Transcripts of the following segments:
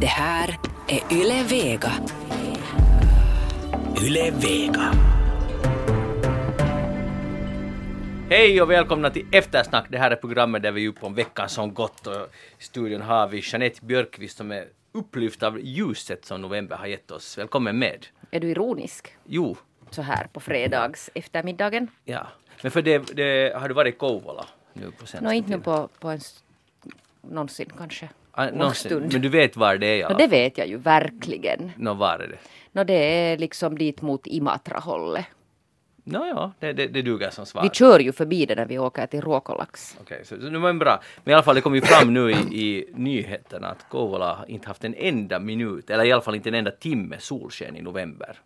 Det här är Yle Vega. Yle Vega. Hej och välkomna till Eftersnack. Det här är programmet där vi är uppe om veckan som gått. Och I studion har vi Jeanette Björkqvist som är upplyft av ljuset som november har gett oss. Välkommen med. Är du ironisk Jo, så här på fredags eftermiddagen? ja. Men för det, det har du varit i Kouvola nu på senaste Nå, inte nu på, på en någonsin kanske. Ah, Någon stund. Men du vet var det är i alla det vet jag ju verkligen. Nå, var är det? Nå, det är liksom dit mot Imatra-hållet. Nå ja, det, det, det duger som svar. Vi kör ju förbi det när vi åker till Ruokolax. Okej, så, så det var en bra. Men i alla fall det kom ju fram nu i, i nyheterna att Kouvola har inte haft en enda minut, eller i alla fall inte en enda timme solsken i november.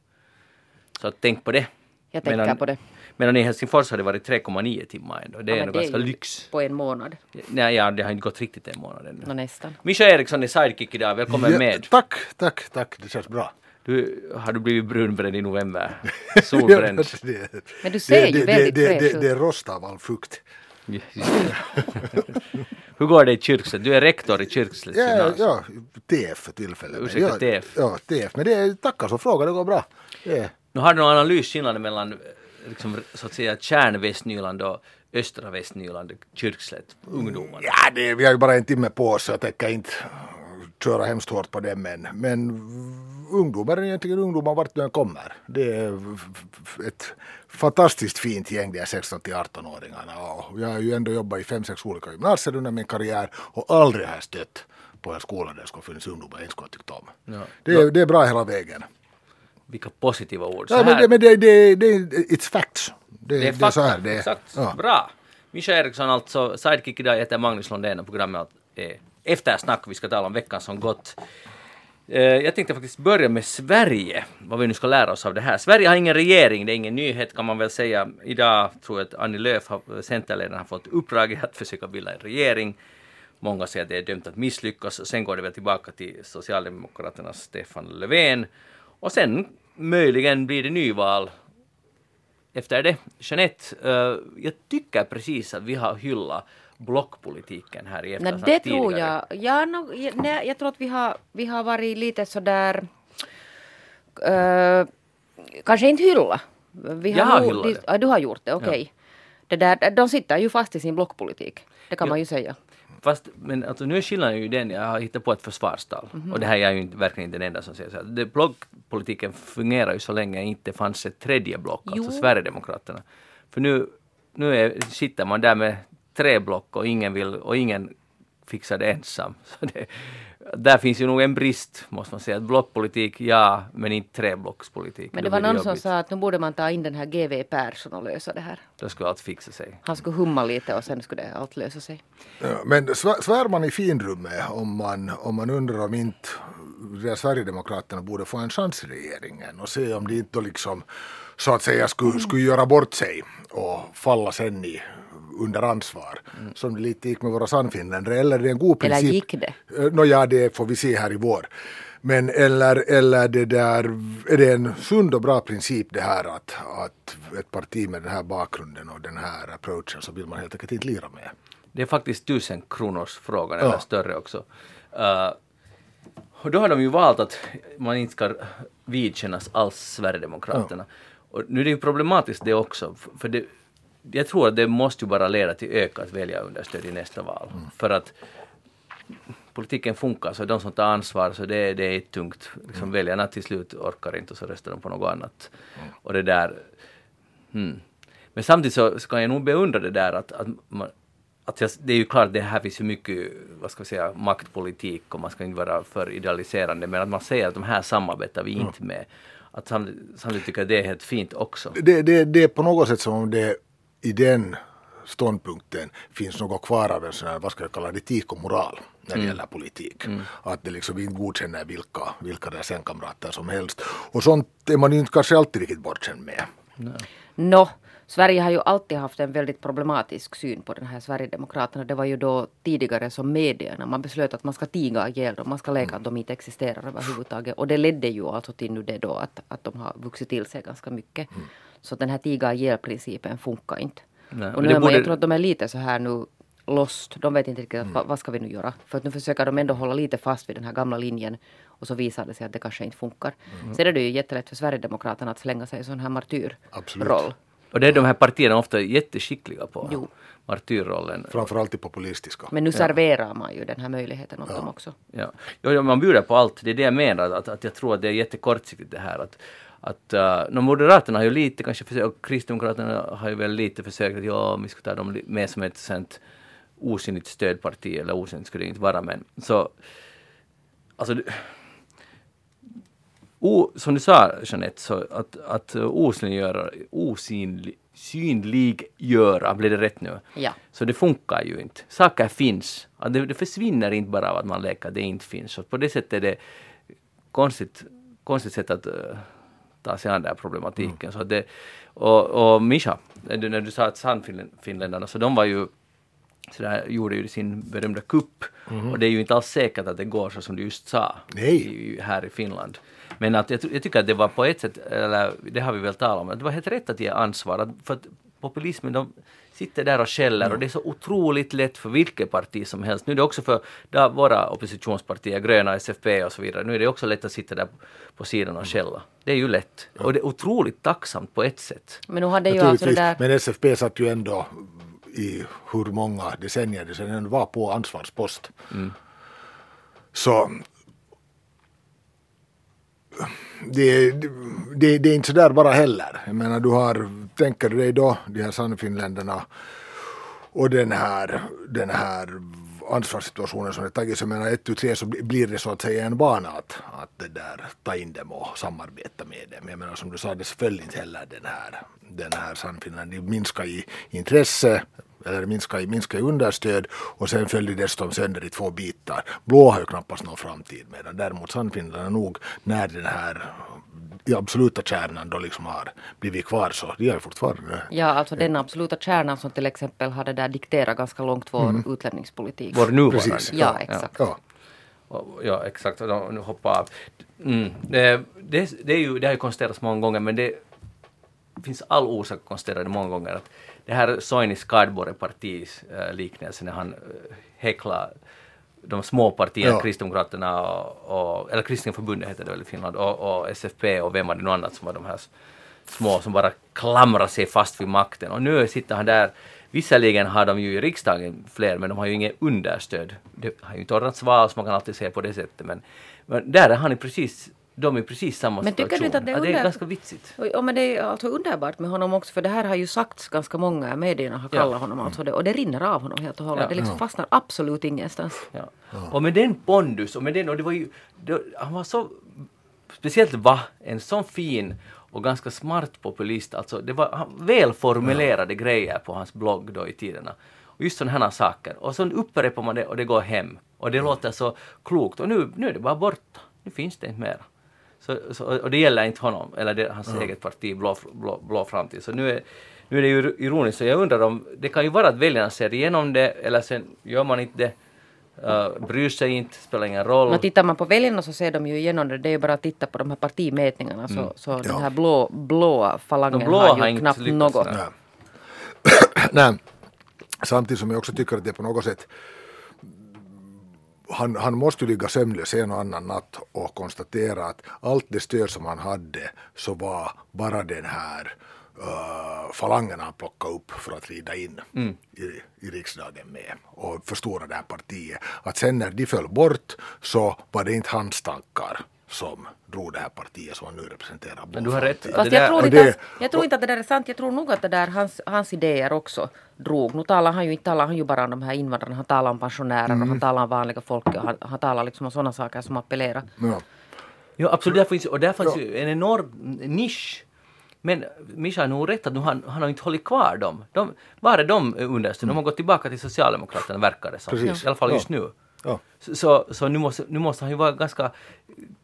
Så tänk på det. Jag tänker på det. Medan i Helsingfors har det varit 3,9 timmar ändå. Det är Ja, ändå men ganska ju lyx. På en månad. Nej, ja, det har inte gått riktigt en månad ännu. Nå, nästan. Mischa Eriksson är sidekick idag, välkommen Ja, med. Tack, tack, tack. Det känns bra. Du, har du blivit brunbränd i november? Solbränd? det, Men du ser ju det, väldigt det, det, fräsch det, ut. det är rost av all fukt. Det. Hur går det i Kyrkslätt? Du är rektor i Kyrkslets Ja, ja, TF för tillfället. Ursäkta, ja, TF. Ja, TF. Men det är, tackar som frågar, det går bra. Det är, Nu har du någon analys skillnaden mellan liksom, så att säga kärn-Västnyland och östra Västnyland, Kyrkslätt, ungdomarna? ja, det, vi har ju bara en timme på oss så jag tänker inte köra hemskt hårt på det men, men ungdomar är egentligen ungdomar vart än kommer. Det är ett fantastiskt fint gäng de här 16 till 18-åringarna och jag har ju ändå jobbat i fem, sex olika gymnasier under min karriär och aldrig har stött på en skola där det skulle finnas ungdomar jag inte skulle ha tyckt om. Ja. Det, är, det är bra hela vägen. Vilka positiva ord. Så Ja, men här- det, men det, det, det, it's facts. Det, det är det är så fakta. här. Är, Exakt. ja. Bra. Mischa Eriksson alltså, sidekick idag heter Magnus Lundén och programmet är Eftersnack. Vi ska tala om veckan som gått. Eh, Jag tänkte faktiskt börja med Sverige, vad vi nu ska lära oss av det här. Sverige har ingen regering, det är ingen nyhet kan man väl säga. Idag tror jag att Annie Lööf, har- Centerledaren, har fått uppdraget att försöka bilda en regering. Många säger att det är dömt att misslyckas sen går det väl tillbaka till Socialdemokraternas Stefan Löfven. Och sen möjligen blir det nyval efter det. Jeanette, eh, jag tycker precis att vi har hyllat blockpolitiken här i Nej, eftersnack det tror tidigare. jag. Ja, no, ja, nej, jag tror att vi har, vi har varit lite sådär... Uh, kanske inte hylla. Vi Jag har hyllat det. Ja, du har gjort det, okej. Det där, de sitter ju fast i sin blockpolitik. Det kan Ja. man ju säga. Fast men alltså, nu är skillnaden ju den, jag har hittat på ett försvarstal. Mhm. Och det här är jag ju inte, verkligen inte den enda som säger så. Det, blockpolitiken fungerar ju så länge inte fanns ett tredje block, alltså Jo. Sverigedemokraterna. För nu, nu är, sitter man där med tre block och ingen vill, och ingen fixar det ensam. Så det, där finns ju nog en brist, måste man säga. Blockpolitik, ja, men inte treblockspolitik. Men Då det var någon som jobbigt. sa att nu borde man ta in den här GW Persson och lösa det här. Då skulle allt fixa sig. Han skulle humma lite och sen skulle det allt lösa sig. Ja, Men svär man i finrummet om man, om man undrar om inte Sverigedemokraterna borde få en chans i regeringen och se om de inte liksom så att säga skulle, skulle göra bort sig och falla sen i under ansvar. Som det lite gick med våra sannfinländare. Eller är det en god Eller princip? gick det? Eh, Nåja, det får vi se här i vår. Men eller, eller det där, är det en sund och bra princip det här att, att ett parti med den här bakgrunden och den här approachen så vill man helt enkelt inte lira med. Det är faktiskt tusen kronors frågan Ja. eller större också. Uh, och då har de ju valt att man inte ska vidkännas alls Sverigedemokraterna. Och nu är det ju problematiskt det också, för det, jag tror att det måste ju bara leda till ökat väljarunderstöd i nästa val. För att politiken funkar så de som tar ansvar så det, det är tungt. Liksom väljarna till slut orkar inte och så röstar de på något annat. Och det där Hmm. Men samtidigt så, så kan jag nog beundra det där att, att, man, att jag, det är ju klart det här finns ju mycket, vad ska vi säga, maktpolitik och man ska inte vara för idealiserande men att man säger att de här samarbetar vi inte med. Att samtidigt, samtidigt tycker jag det är helt fint också. det, det, det är på något sätt som om det i den ståndpunkten finns något kvar av en sån här, vad ska jag kalla det, etik och moral när det gäller politik. Att det liksom inte godkänner vilka, vilka där sängkamrater som helst. Och sånt är man ju inte kanske alltid riktigt bortskämd med. Nå, Sverige har ju alltid haft en väldigt problematisk syn på den här Sverigedemokraterna. Det var ju då tidigare som medierna, man beslöt att man ska tiga ihjäl dem, man ska leka att de inte existerar överhuvudtaget. Och det ledde ju alltså till nu det då att, att de har vuxit till sig ganska mycket. Så den här tiga ihjäl-principen funkar inte. Nej, och nu det är man, borde- jag tror att de är lite så här nu lost. De vet inte riktigt att, vad, vad ska vi nu göra. För att nu försöker de ändå hålla lite fast vid den här gamla linjen. Och så visar det sig att det kanske inte funkar. Sen är det ju jättelätt för Sverigedemokraterna att slänga sig i sån här martyrroll. Och det är de här partierna ofta jätteskickliga på. Jo. Martyrrollen. Framförallt i populistiska. Men nu serverar man ju den här möjligheten åt dem också. Ja. Ja, man bjuder på allt. Det är det jag menar, att, att jag tror att det är jättekortsiktigt det här. Att, att, uh, no, Moderaterna har ju lite kanske försökt, och Kristdemokraterna har ju väl lite försökt att ja, vi ska ta dem med som ett sånt osynligt stödparti, eller osynligt skulle det inte vara, men så... Alltså, o, som du sa Jeanette, så att, att osynliggöra, osynlig, synliggöra, blir det rätt nu? Ja. Så det funkar ju inte. Saker finns. Det, det försvinner inte bara av att man leker, det inte finns. Så på det sättet är det konstigt, konstigt sätt att uh, ta sig an den problematiken. Så att det, och, och Misha, när du, sa att Sannfinländarna, så de var ju så där, gjorde ju sin berömda kupp. Och det är ju inte alls säkert att det går så som du just sa i, här i Finland. Men att jag, jag tycker att det var på ett sätt, eller det har vi väl talat om, att det var helt rätt att ge ansvar. Att, för att populismen, de sitter där och skäller och det är så otroligt lätt för vilket parti som helst. Nu är det också för där våra oppositionspartier, Gröna, SFP och så vidare, nu är det också lätt att sitta där på sidan och skälla. Det är ju lätt. Och det är otroligt tacksamt på ett sätt. Men nu hade ju alltså det där... Men SFP satt ju ändå i hur många decennier det sedan var på ansvarspost. Så det, det, det är inte så där bara heller. Jag menar du har, tänker du dig då de här Sannfinländarna och den här, den här ansvarssituationen som det tagits. Jag menar ett tu tre så blir det så att säga en vana att, att det där ta in dem och samarbeta med dem. Jag menar som du sa, det föll inte heller den här, den här Sannfinland. Det minskar i intresse eller minskar i, minskar i understöd och sen föll det dessutom sönder i två bitar. Blå har ju knappast någon framtid medan däremot Sannfinland är nog när den här i absoluta kärnan då liksom har blivit kvar så de ju fortfarande Ja, alltså den absoluta kärnan som till exempel hade där dikterat ganska långt vår utlämningspolitik. Vår nuvarande. Precis. Ja, exakt. ja. Ja, exakt. Nu hoppar av. Mm. Det, det, det, är ju, det har ju konstaterats många gånger, men det finns all orsak att konstatera det många gånger att det här Soinis Cardboard-partis äh, liknelse när han äh, häcklar de små partierna, Ja. Kristdemokraterna och, och eller Kristdemokraterna heter det väl i Finland, och, och SFP och vem var det nu annat som var de här små som bara klamrar sig fast vid makten. Och nu sitter han där, visserligen har de ju i riksdagen fler, men de har ju inget understöd. Det har ju inte ordnats val, så man kan alltid se på det sättet, men, men där är han precis, de är precis samma Men tycker situation. du inte att det är Ja, det är under- ganska vitsigt. Ja, men det är alltså underbart med honom också för det här har ju sagts ganska många, medierna har kallat honom alltså det, och det rinner av honom helt och hållet. Ja. Det liksom fastnar absolut ingenstans. Ja. Och med den pondus och med den, och det var ju, det, han var så, speciellt va, en sån fin och ganska smart populist, alltså det var han, välformulerade grejer på hans blogg då i tiderna. Och just sådana här saker. Och så upprepar man det och det går hem. Och det låter så klokt. Och nu, nu är det bara borta. Nu finns det inte mer. Så, så, och det gäller inte honom, eller det, hans eget parti, blå, blå, blå framtid. Så nu är, nu är det ju ironiskt, så jag undrar om, det kan ju vara att väljarna ser igenom det, eller sen gör man inte det. Uh, bryr sig inte, spelar ingen roll. Men tittar man på väljarna så ser de ju igenom det. Det är ju bara att titta på de här partimätningarna så, så den här blå, blåa falangen De blå har har ju knappt något. Nej. Nej. Samtidigt som jag också tycker att det på något sätt han, han måste ju ligga sömnlös en och annan natt och konstatera att allt det stöd som han hade så var bara den här uh, falangen han plockade upp för att rida in i, i riksdagen med och förstora det här partiet. Att sen när de föll bort så var det inte hans tankar som drog det här partiet som han nu representerar. Men du har rätt. Fast jag, tror inte, alls- jag tror inte att det där är sant. Jag tror nog att det där hans, hans idéer också drog. Nu talar han ju inte talar han ju bara om de här invandrarna. Han talar om pensionärer och han talar om vanliga folk. Och han, han talar liksom om sådana saker som appellerar. Ja. Ja, absolut. Där finns, och där fanns ju en enorm nisch. Men Mischa har nog rätt att nu han, han har inte hållit kvar dem. De, var är de understöd? De har gått tillbaka till Socialdemokraterna verkar det som. Precis. I alla fall Ja. just nu. Ja. Så, så, nu, måste, nu måste han ju vara ganska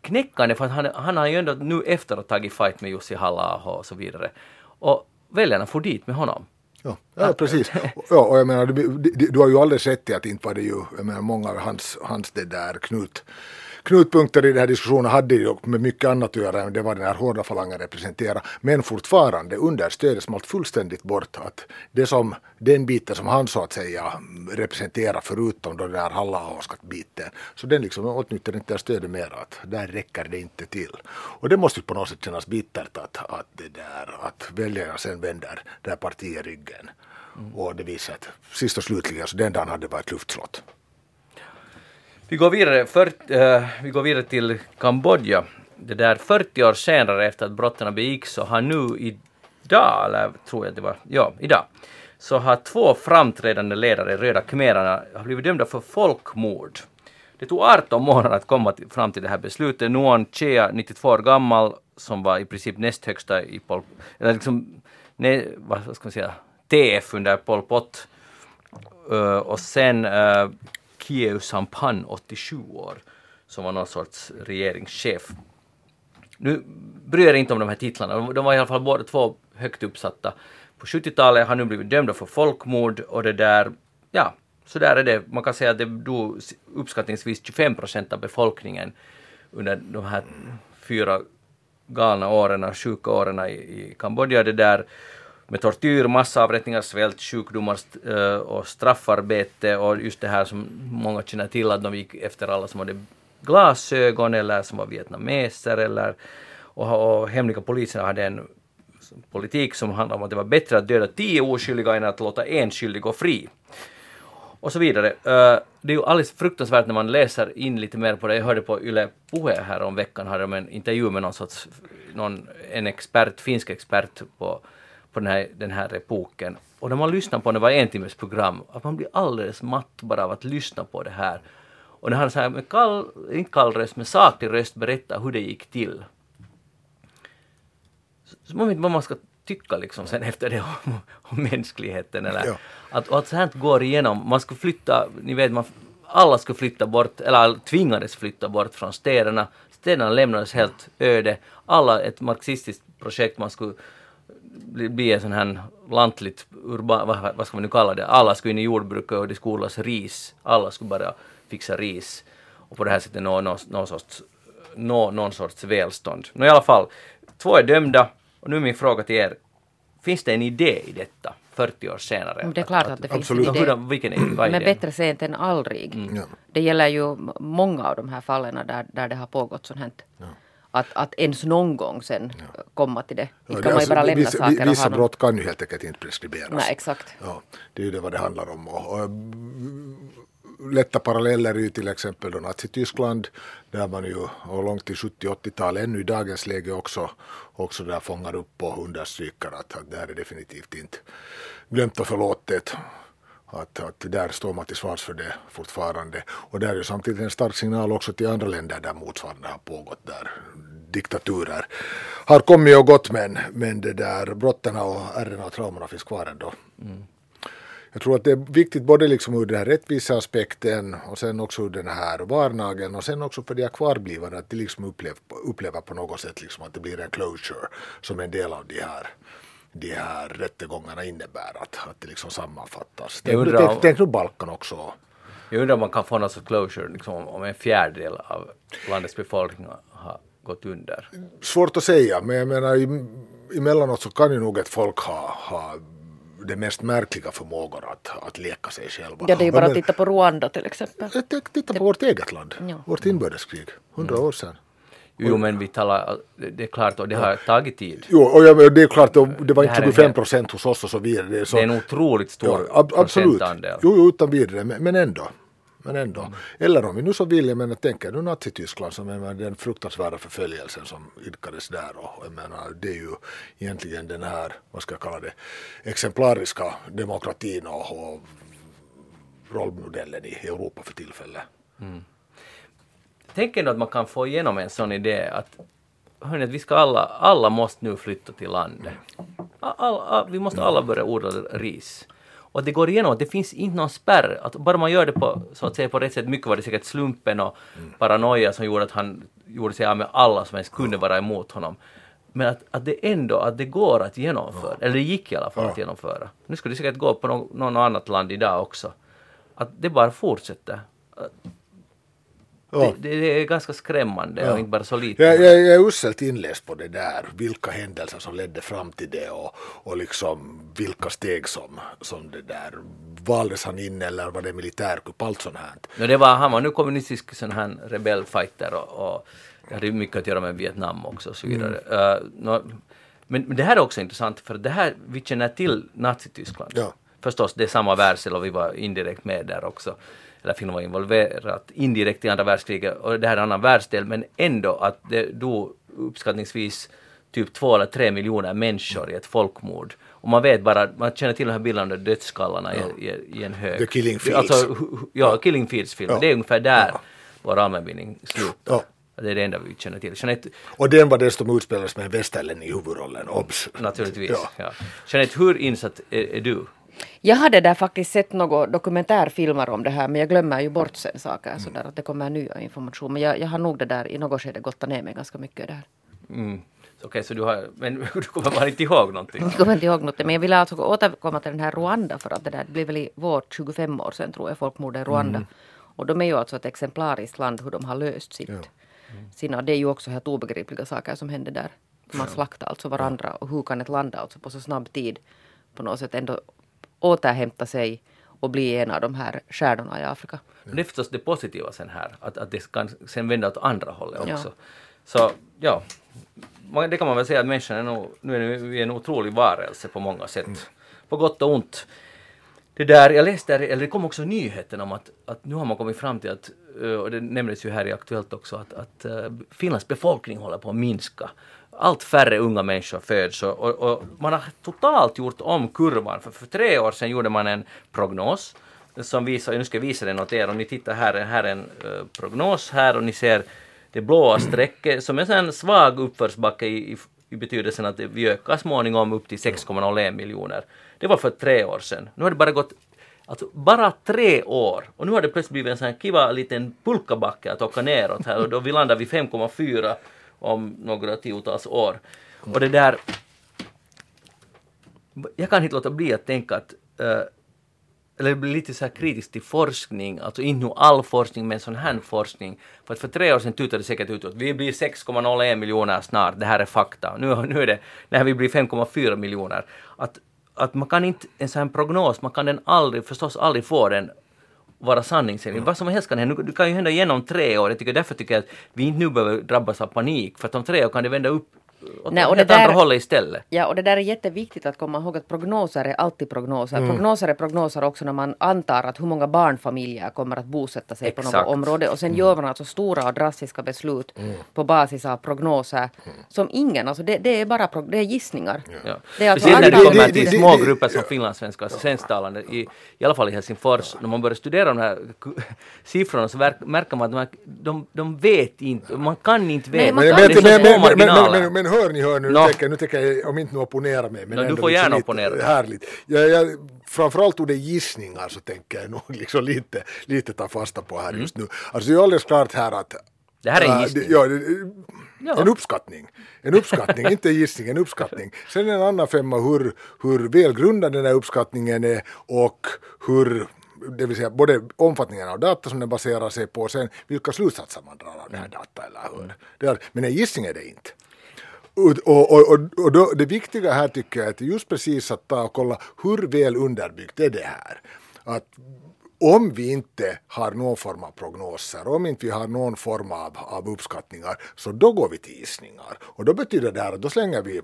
knäckande för att han, han har ju ändå nu efteråt tagit fight med Jussi halla och så vidare. Och väljarna får dit med honom. Ja, ja precis. Ja, och jag menar, du, du, du har ju alldeles rätt i att inte var det ju, jag menar många av hans, hans det där knut, knutpunkter i den här diskussionen hade ju med mycket annat att göra än det var den här hårda falangen representerar. Men fortfarande understödet smalt fullständigt bort att det som, den biten som han så att säga representerar förutom då den här Halla-biten så den liksom åtnjuter inte stödet mer att där räcker det inte till. Och det måste ju på något sätt kännas bittert att, att, det där, att väljarna sen vänder det här partiet ryggen. Mm. Och det visar att sist och slutligen så den dagen hade varit luftslott. Vi går vidare, för, uh, vi går vidare till Kambodja. Det där 40 år senare efter att brotten begicks så har nu idag, eller tror jag det var, ja idag, så har två framträdande ledare, Röda khmererna, blivit dömda för folkmord. Det tog 18 månader att komma till, fram till det här beslutet. Nuon Chea, 92 år gammal, som var i princip näst högsta i Pol, eller liksom, ne, vad ska man säga, TF under Pol Pot. Uh, och sen uh, Kieu Sampan, 87 år, som var någon sorts regeringschef. Nu bryr jag inte om de här titlarna, de var i alla fall båda två högt uppsatta på 70-talet, har nu blivit dömda för folkmord och det där, ja, så där är det. Man kan säga att det dog uppskattningsvis 25 procent av befolkningen under de här fyra galna åren, sjuka åren i, i Kambodja. Det där med tortyr, massavrättningar, svält, sjukdomar eh, och straffarbete och just det här som många känner till att de gick efter alla som hade glasögon eller som var vietnameser eller och, och hemliga polisen hade en politik som handlade om att det var bättre att döda tio oskyldiga än att låta en skyldig gå fri. Och så vidare. Eh, det är ju alldeles fruktansvärt när man läser in lite mer på det. Jag hörde på Yle Puhe här om veckan, hade de en intervju med någon sorts, någon, en expert, finsk expert på på den här, den här epoken. Och när man lyssnar på det, var en timmes program, att man blir alldeles matt bara av att lyssna på det här. Och när han så här med kall, inte kall röst, med saklig röst berättar hur det gick till. Så, så man vet inte vad man ska tycka liksom sen efter det om, om mänskligheten. Eller, ja. att, att så här går igenom, man ska flytta, ni vet, man, alla skulle flytta bort, eller tvingades flytta bort från städerna. Städerna lämnades helt öde. Alla ett marxistiskt projekt man skulle bli en sån här lantligt, urban, vad, vad ska man nu kalla det, alla skulle in i jordbruket och det skulle odlas ris, alla skulle bara fixa ris och på det här sättet nå någon, någon, sorts, nå någon sorts välstånd. Nå i alla fall, två är dömda och nu är min fråga till er, finns det en idé i detta 40 år senare? Det är klart att, att det finns absolut. en idé. Hur, vilken är, Men bättre sent än aldrig. Mm. Ja. Det gäller ju många av de här fallen där, där det har pågått sånt här. Ja. Att, att ens någon gång sen komma till det. Ja, Inte kan man ju alltså, bara lämna vissa, saker vissa någon... brott kan ju helt enkelt inte preskriberas. Nej, exakt. Ja, det är ju det vad det handlar om. Och, och, lätta paralleller är ju till exempel då Nazityskland där man ju och långt i 70-80-talet ännu i dagens läge också, också där fångar upp och understryker att, att det här är definitivt inte glömt och förlåtet. Att, att där står man till svars för det fortfarande. Och där är ju samtidigt en stark signal också till andra länder där motsvarande har pågått där diktaturer har kommit och gått men, men det där brotten och ärren och traumorna finns kvar ändå. Mm. Jag tror att det är viktigt både liksom ur den här rättviseaspekten och sen också ur den här varnagen och sen också för de kvarblivande att de liksom upplever, upplever på något sätt liksom att det blir en closure som en del av de här de här rättegångarna innebär att, att det liksom sammanfattas. Jag Tänk, undrar om- tänk, tänk nu Balkan också. Jag undrar om man kan få någon sorts closure liksom, om en fjärdedel av landets befolkning har gått under. Svårt att säga, men jag menar i- emellanåt så kan ju nog ett folk ha, ha de mest märkliga förmågor att, att leka sig själva. Ja, det är ju bara att Men- titta på Rwanda till exempel. T- Titta på vårt eget land, Ja. vårt inbördeskrig, hundra år sedan. Jo, men vi talar, det är klart, och det har tagit tid. Jo, och jag, det är klart, det det var inte här är 25 helt- procent hos oss och så vidare. Det är, så, Det är en otroligt stor ja, ab- absolut. procentandel. Jo, jo, utan vidare, men, men ändå. Men ändå. Mm. Eller om vi nu så vill, jag menar, tänker du Nazityskland som menar, den fruktansvärda förföljelsen som idkades där och jag menar, det är ju egentligen den här, vad ska jag kalla det, exemplariska demokratin och, och rollmodellen i Europa för tillfället. Tänk ändå att man kan få igenom en sån idé att, hörni, att vi ska alla, alla måste nu flytta till landet. All, all, all, vi måste alla börja odla ris. Och att det går igenom, att det finns inte någon spärr. Att bara man gör det på, så att säga, på rätt sätt, mycket var det säkert slumpen och paranoia som gjorde att han gjorde sig av med alla som ens kunde vara emot honom. Men att, att det ändå, att det går att genomföra, eller det gick i alla fall att genomföra. Nu skulle det säkert gå på något, något annat land idag också. Att det bara fortsätter. Ja. Det, det är ganska skrämmande och inte bara så lite. Jag, jag, jag är uselt inläst på det där, vilka händelser som ledde fram till det och, och liksom vilka steg som, som det där valdes han in eller var det militärkupp, allt sånt här. No, det var, han var nu kommunistisk sån här rebellfighter och, och det hade mycket att göra med Vietnam också och så vidare. Mm. Uh, nå, men, men det här är också intressant för det här, vi känner till Nazityskland. Ja. Förstås, det är samma världsdel och vi var indirekt med där också. Eller Finland var involverat indirekt i andra världskriget och det här är en annan världsdel men ändå att det dog uppskattningsvis typ två eller tre miljoner människor i ett folkmord. Och man vet bara, man känner till de här bilderna av dödsskallarna i, i, i en hög. The Killing Fields. Alltså, hu- hu- ja, Killing Fields-filmen. Ja. Det är ungefär där Ja. vår allmänbildning slutar. Ja. Det är det enda vi känner till. Jeanette, Och den var dessutom utspelades med en västerlänning i huvudrollen, obs. naturligtvis. Ja. Ja. Jeanette, hur insatt är, är du? Jag hade där faktiskt sett några dokumentärfilmer om det här men jag glömmer ju bort sen saker sådär att det kommer nya information. Men jag, jag har nog det där i något skede gottat ner mig ganska mycket där. Mm. Okej, så du har, men du kommer bara inte ihåg någonting? Jag kommer inte ihåg något men jag vill alltså återkomma till den här Rwanda för att det där blev väl i vår 25 år sedan tror jag folkmordet i Rwanda. Och de är ju alltså ett exemplariskt land hur de har löst sitt. Sina, det är ju också helt obegripliga saker som händer där. Man slaktar alltså varandra och hur kan ett land alltså på så snabb tid på något sätt ändå återhämta sig och bli en av de här stjärnorna i Afrika. Det är förstås det positiva sen här, att, att det kan sen vända åt andra hållet Ja. också. Så ja, det kan man väl säga att människan är nog, nu är vi en otrolig varelse på många sätt. På gott och ont. Det där, jag läste, eller det kom också nyheten om att, att nu har man kommit fram till att, eh, och det nämndes ju här i Aktuellt också, att, att eh, Finlands befolkning håller på att minska. Allt färre unga människor föds och, och, och man har totalt gjort om kurvan. För, för tre år sedan gjorde man en prognos som visar, nu ska jag visa den åt er, om ni tittar här, här är en uh, prognos här och ni ser det blåa strecket som är en svag uppförsbacke i, i, i betydelsen att vi ökar småningom upp till 6,01 miljoner. Det var för tre år sedan. Nu har det bara gått Alltså bara tre år och nu har det plötsligt blivit en sån här kiva liten pulkabacke att åka neråt här och då vi landar vid 5,4 om några tiotals år. Och det där... Jag kan inte låta bli att tänka att eh, eller bli lite så här kritisk till forskning, alltså inte nu all forskning men sån här forskning. För att för tre år sedan tutade det säkert ut att vi blir 6,01 miljoner snart, det här är fakta. Nu, nu är det, när vi blir 5,4 miljoner. Att, att man kan inte, en sån här prognos, man kan den aldrig, förstås aldrig få den vara sanningsenlig. Vad som helst kan hända. Det kan ju hända igen om tre år. Jag tycker, därför tycker jag att vi inte nu behöver drabbas av panik. För att om tre år kan det vända upp åt Nej, och Nej, det helt andra där- hållet istället. Ja, och det där är jätteviktigt att komma ihåg att prognoser är alltid prognoser. Mm. Prognoser är prognoser också när man antar att hur många barnfamiljer kommer att bosätta sig på Exakt. Mm. något område. Och sen gör man alltså stora och drastiska beslut på basis av prognoser som ingen, alltså det, det är bara det är gissningar. Ja. Det är alltså Speciellt när det kommer till små grupper som finlandssvenskar, alltså svensktalande, i, i alla fall i Helsingfors, när man börjar studera de här siffrorna så märker man att de, de, de vet inte, man kan inte Nej, veta. man Men, kan men, är men, men, men, men, men hör ni, hör nu, nu tänker, nu tänker jag, om inte nu opponera mig, men Nå, du får liksom gärna opponera dig. Härligt. Jag, jag, framförallt ord det gissningar så tänker jag nog liksom lite, lite ta fasta på här just nu. Alltså det är alldeles klart här att Mm. Det här är en äh, gissning. Ja, Ja. en uppskattning. En uppskattning, inte en gissning, en uppskattning. Sen en annan femma hur, hur välgrundad den här uppskattningen är och hur det vill säga både omfattningen av data som den baserar sig på och sen vilka slutsatser man drar av den här data eller hur. Är, men en gissning är det inte. Och, och, och, och, då, det viktiga här tycker jag är att just precis att ta och kolla hur väl underbyggt är det här. Att om vi inte har någon form av prognoser, om inte vi har någon form av, av uppskattningar, så då går vi till gissningar. Och då betyder det här att då slänger vi,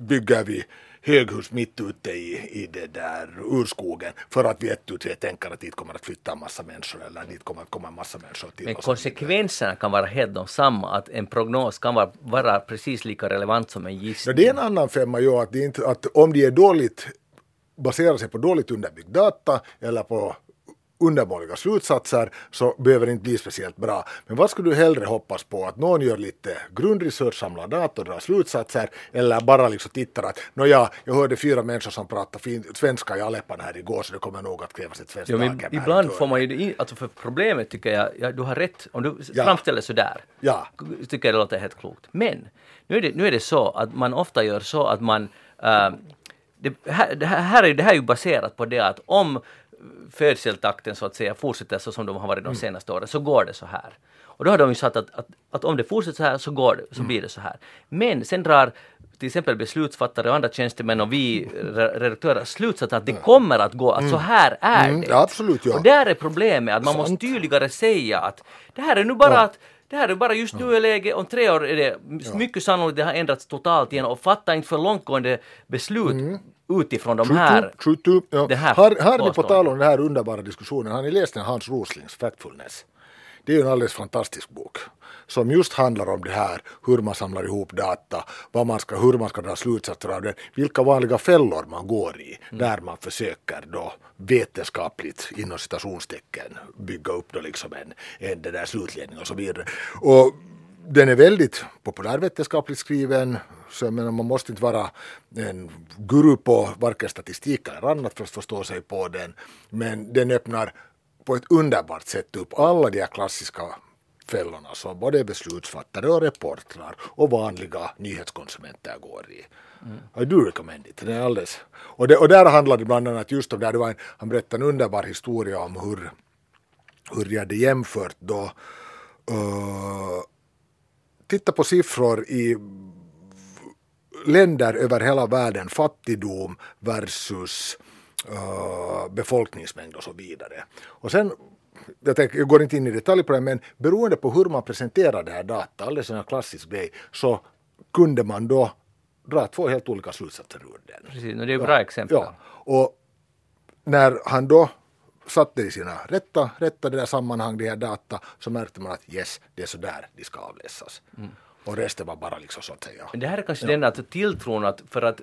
bygger vi höghus mitt ute i, i det där urskogen för att vi ett tu tre tänker att dit kommer att flytta en massa människor eller dit kommer att komma en massa människor till Men konsekvenserna kan vara helt de samma, att en prognos kan vara, vara precis lika relevant som en Ja, gissning. det är en annan femma ju att, det inte, att om de är dåligt baserar sig på dåligt underbyggd data eller på undermåliga slutsatser så behöver det inte bli speciellt bra. Men vad skulle du hellre hoppas på? Att någon gör lite grundresearch, samlar data och drar slutsatser eller bara liksom tittar att nåja, jag hörde fyra människor som pratade svenska i Aleppan här igår så det kommer nog att krävas ett svenskt daghem ibland får man ju det in, alltså för problemet tycker jag, ja, du har rätt, om du Ja. framställer sådär, Ja. tycker jag det låter helt klokt. Men nu är det, nu är det så att man ofta gör så att man, äh, det, här, det, här är, det här är ju baserat på det att om födseltakten så att säga fortsätter så som de har varit de senaste åren så går det så här. Och då har de ju sagt att, att, att om det fortsätter så här så går det, så blir det så här. Men sen drar till exempel beslutsfattare och andra tjänstemän och vi re- redaktörer slutsatsen att det kommer att gå, att så här är Mm, det. ja, absolut, ja. Och där är problemet att man Sant. måste tydligare säga att det här är nu bara Ja. att det här är bara just nu är läge, om tre år är det mycket sannolikt det har ändrats totalt igen och fatta inte för långtgående beslut utifrån de här. Skjut upp, ja. det här har, har ni på tal om den här underbara diskussionen, har ni läst den Hans Roslings Factfulness? Det är ju en alldeles fantastisk bok som just handlar om det här, hur man samlar ihop data, vad man ska, hur man ska dra slutsatser av den, vilka vanliga fällor man går i där man försöker då vetenskapligt inom citationstecken bygga upp då liksom en, en den där slutledning och så vidare. Och den är väldigt populärvetenskapligt skriven, så jag menar, man måste inte vara en guru på varken statistik eller annat för att förstå sig på den, men den öppnar på ett underbart sätt upp alla de här klassiska fällorna som både beslutsfattare och reportrar och vanliga nyhetskonsumenter går i. I do recommend it. Det är alldeles. Och, det, och där handlar det bland annat just om det här, det var en, han berättade en underbar historia om hur, hur jag hade jämfört då uh, titta på siffror i länder över hela världen, fattigdom versus uh, befolkningsmängd och så vidare. Och sen, jag, tänker, jag går inte in i detalj på det, men beroende på hur man presenterar det här data, alldeles en klassisk grej, så kunde man då dra två helt olika slutsatser ur den. Precis, och det är bra exempel. Ja, och när han då satte i sina rätta, rätta det där sammanhang, de här data, så märkte man att yes, det är så där de ska avläsas. Och resten var bara liksom så att säga. Men det här är kanske den att tilltron att för att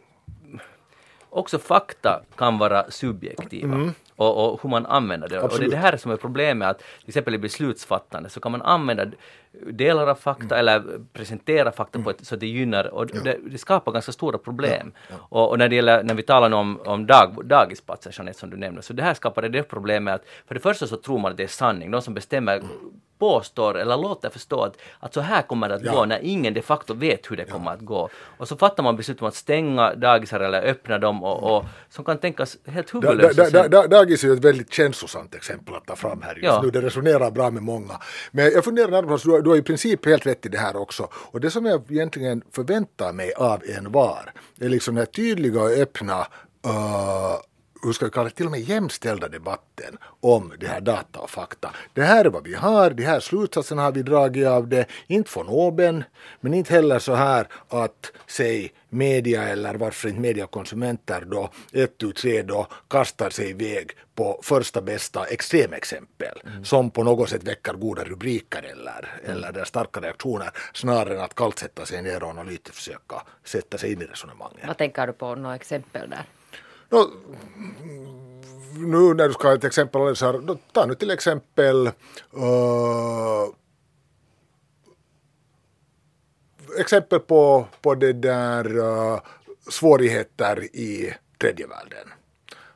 också fakta kan vara subjektiva och, och hur man använder det. Och det är Absolut. det här som är problemet att till exempel i beslutsfattande så kan man använda delar av fakta eller presentera fakta på ett så att det gynnar och det, det skapar ganska stora problem. Och, och när det gäller, när vi talar om, om dag, dagisplatser Jeanette som du nämnde, så det här skapar det problemet att för det första så tror man att det är sanning, de som bestämmer påstår eller låter förstå att, att så här kommer det att Ja. gå när ingen de facto vet hur det kommer att gå. Och så fattar man beslut om att stänga dagisar eller öppna dem och, och som kan tänkas helt Da, da, huvudlösa. da, sen. da, dagis är ju ett väldigt känslosamt exempel att ta fram här just Ja. nu. Det resonerar bra med många. Men jag funderar närmast, du, du har i princip helt rätt i det här också. Och det som jag egentligen förväntar mig av en var är liksom den här tydliga och öppna uh, hur ska vi kalla det, till och med jämställda debatten om det här data och fakta. Det här är vad vi har, de här slutsatserna har vi dragit av det, inte från oben, men inte heller så här att säg media eller varför inte mediakonsumenter då ett tu tre då kastar sig iväg på första bästa extremexempel som på något sätt väcker goda rubriker eller, eller där starka reaktioner snarare än att kallt sätta sig ner och analytiskt försöka sätta sig in i resonemanget. Vad tänker du på några exempel där? No, nu när du ska ha ett exempel, så här, då, ta nu till exempel uh, exempel på, på det där uh, svårigheter i tredje världen.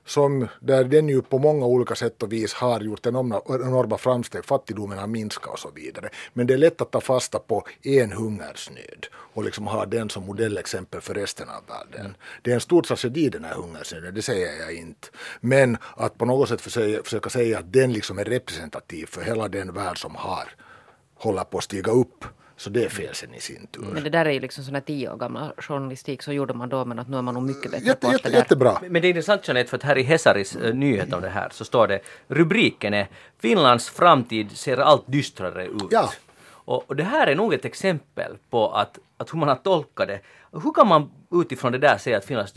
Som där den ju på många olika sätt och vis har gjort enorma, enorma framsteg, fattigdomen har minskat och så vidare. Men det är lätt att ta fasta på en hungersnöd och liksom ha den som modellexempel för resten av världen. Det är en stor tragedi den här hungersnöden, det säger jag inte. Men att på något sätt försöka, försöka säga att den liksom är representativ för hela den värld som har håller på att stiga upp, så det är fel sen i sin tur. Men det där är ju liksom sån här tio år gammal journalistik, så gjorde man då, men att nu är man nog mycket bättre Jätte, på jätte, det där. jättebra. Men det är intressant Jeanette, för att här i Hesaris uh, nyhet om det här så står det rubriken är Finlands framtid ser allt dystrare ut. Ja. Och, och det här är nog ett exempel på att, att hur man har tolkat det. Hur kan man utifrån det där säga att Finlands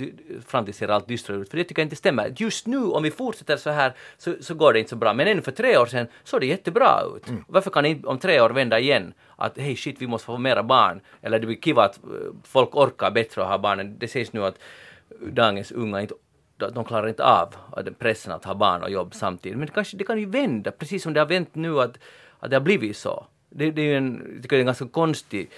framtid ser allt dystrare ut? För det tycker jag inte stämmer. Just nu, om vi fortsätter så här, så, så går det inte så bra. Men ännu för tre år sedan såg det jättebra ut. Varför kan inte om tre år vända igen? Att hej shit, vi måste få mera barn. Eller det blir kiva att eh, folk orkar bättre att ha barnen. Det sägs nu att dagens unga inte de klarar inte av att pressen att ha barn och jobb samtidigt. Men det, kanske, det kan ju vända, precis som det har vänt nu att, att det har blivit så. Det, det är ju en, det är ganska konstigt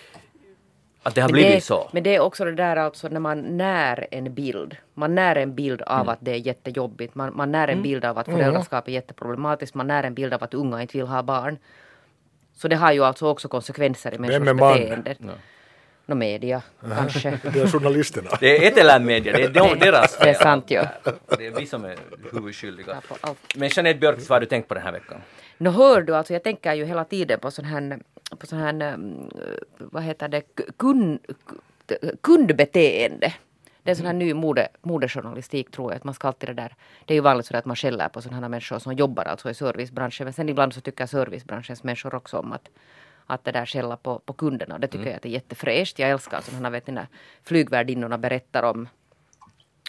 att det har Men blivit det, så. Men det är också det där alltså när man när en bild. Man när en bild av Mm. att det är jättejobbigt. Man, man när en bild av att föräldraskap är jätteproblematiskt. Man när en bild av att unga inte vill ha barn. Så det har ju alltså också konsekvenser i människors är man? beteende. Nå media, kanske. Det är journalisterna. Det är etermedia, det är de, deras Det är fel. sant ju. Det är vi som är huvudskyldiga. Ja. Men Jeanette Björk, vad har du tänkt på den här veckan? Nå hör du, alltså jag tänker ju hela tiden på sån här på sån här, um, vad heter det, kund, kundbeteende. Det är sån här ny mode, modejournalistik tror jag. Att man ska alltid det där. Det är ju vanligt så att man skäller på sådana här människor som jobbar alltså i servicebranschen. Men sen ibland så tycker servicebranschens människor också om att att det där skälla på, på kunderna. Det tycker mm. jag att är jättefräscht. Jag älskar sådana vet ni, när flygvärdinnorna berättar om,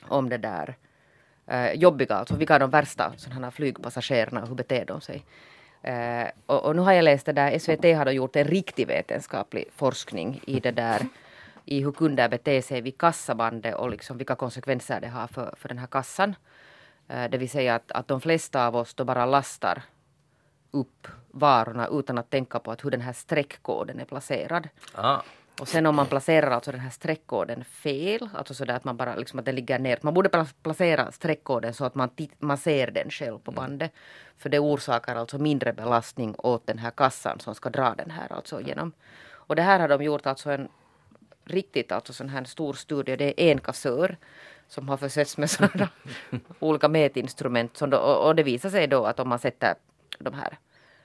om det där eh, jobbiga, alltså vilka är de värsta sådana flygpassagerarna och hur beter de sig. Eh, och, och, nu har jag läst det där, SVT har gjort en riktig vetenskaplig forskning i det där i hur kunder beter sig vid kassabandet och liksom vilka konsekvenser det har för, för den här kassan. Eh, det vill säga att, att de flesta av oss då bara lastar upp varorna utan att tänka på att hur den här streckkoden är placerad. Ah. Och sen om man placerar alltså den här streckkoden fel, alltså så där att man bara liksom att den ligger ner. Man borde placera streckkoden så att man, man ser den själv på mm. bandet. Mm. För det orsakar alltså mindre belastning åt den här kassan som ska dra den här alltså genom. Och det här har de gjort alltså en riktigt alltså sån här stor studie. Det är en kassör som har försetts med sådana olika mätinstrument. Som då, och det visar sig då att om man sätter de här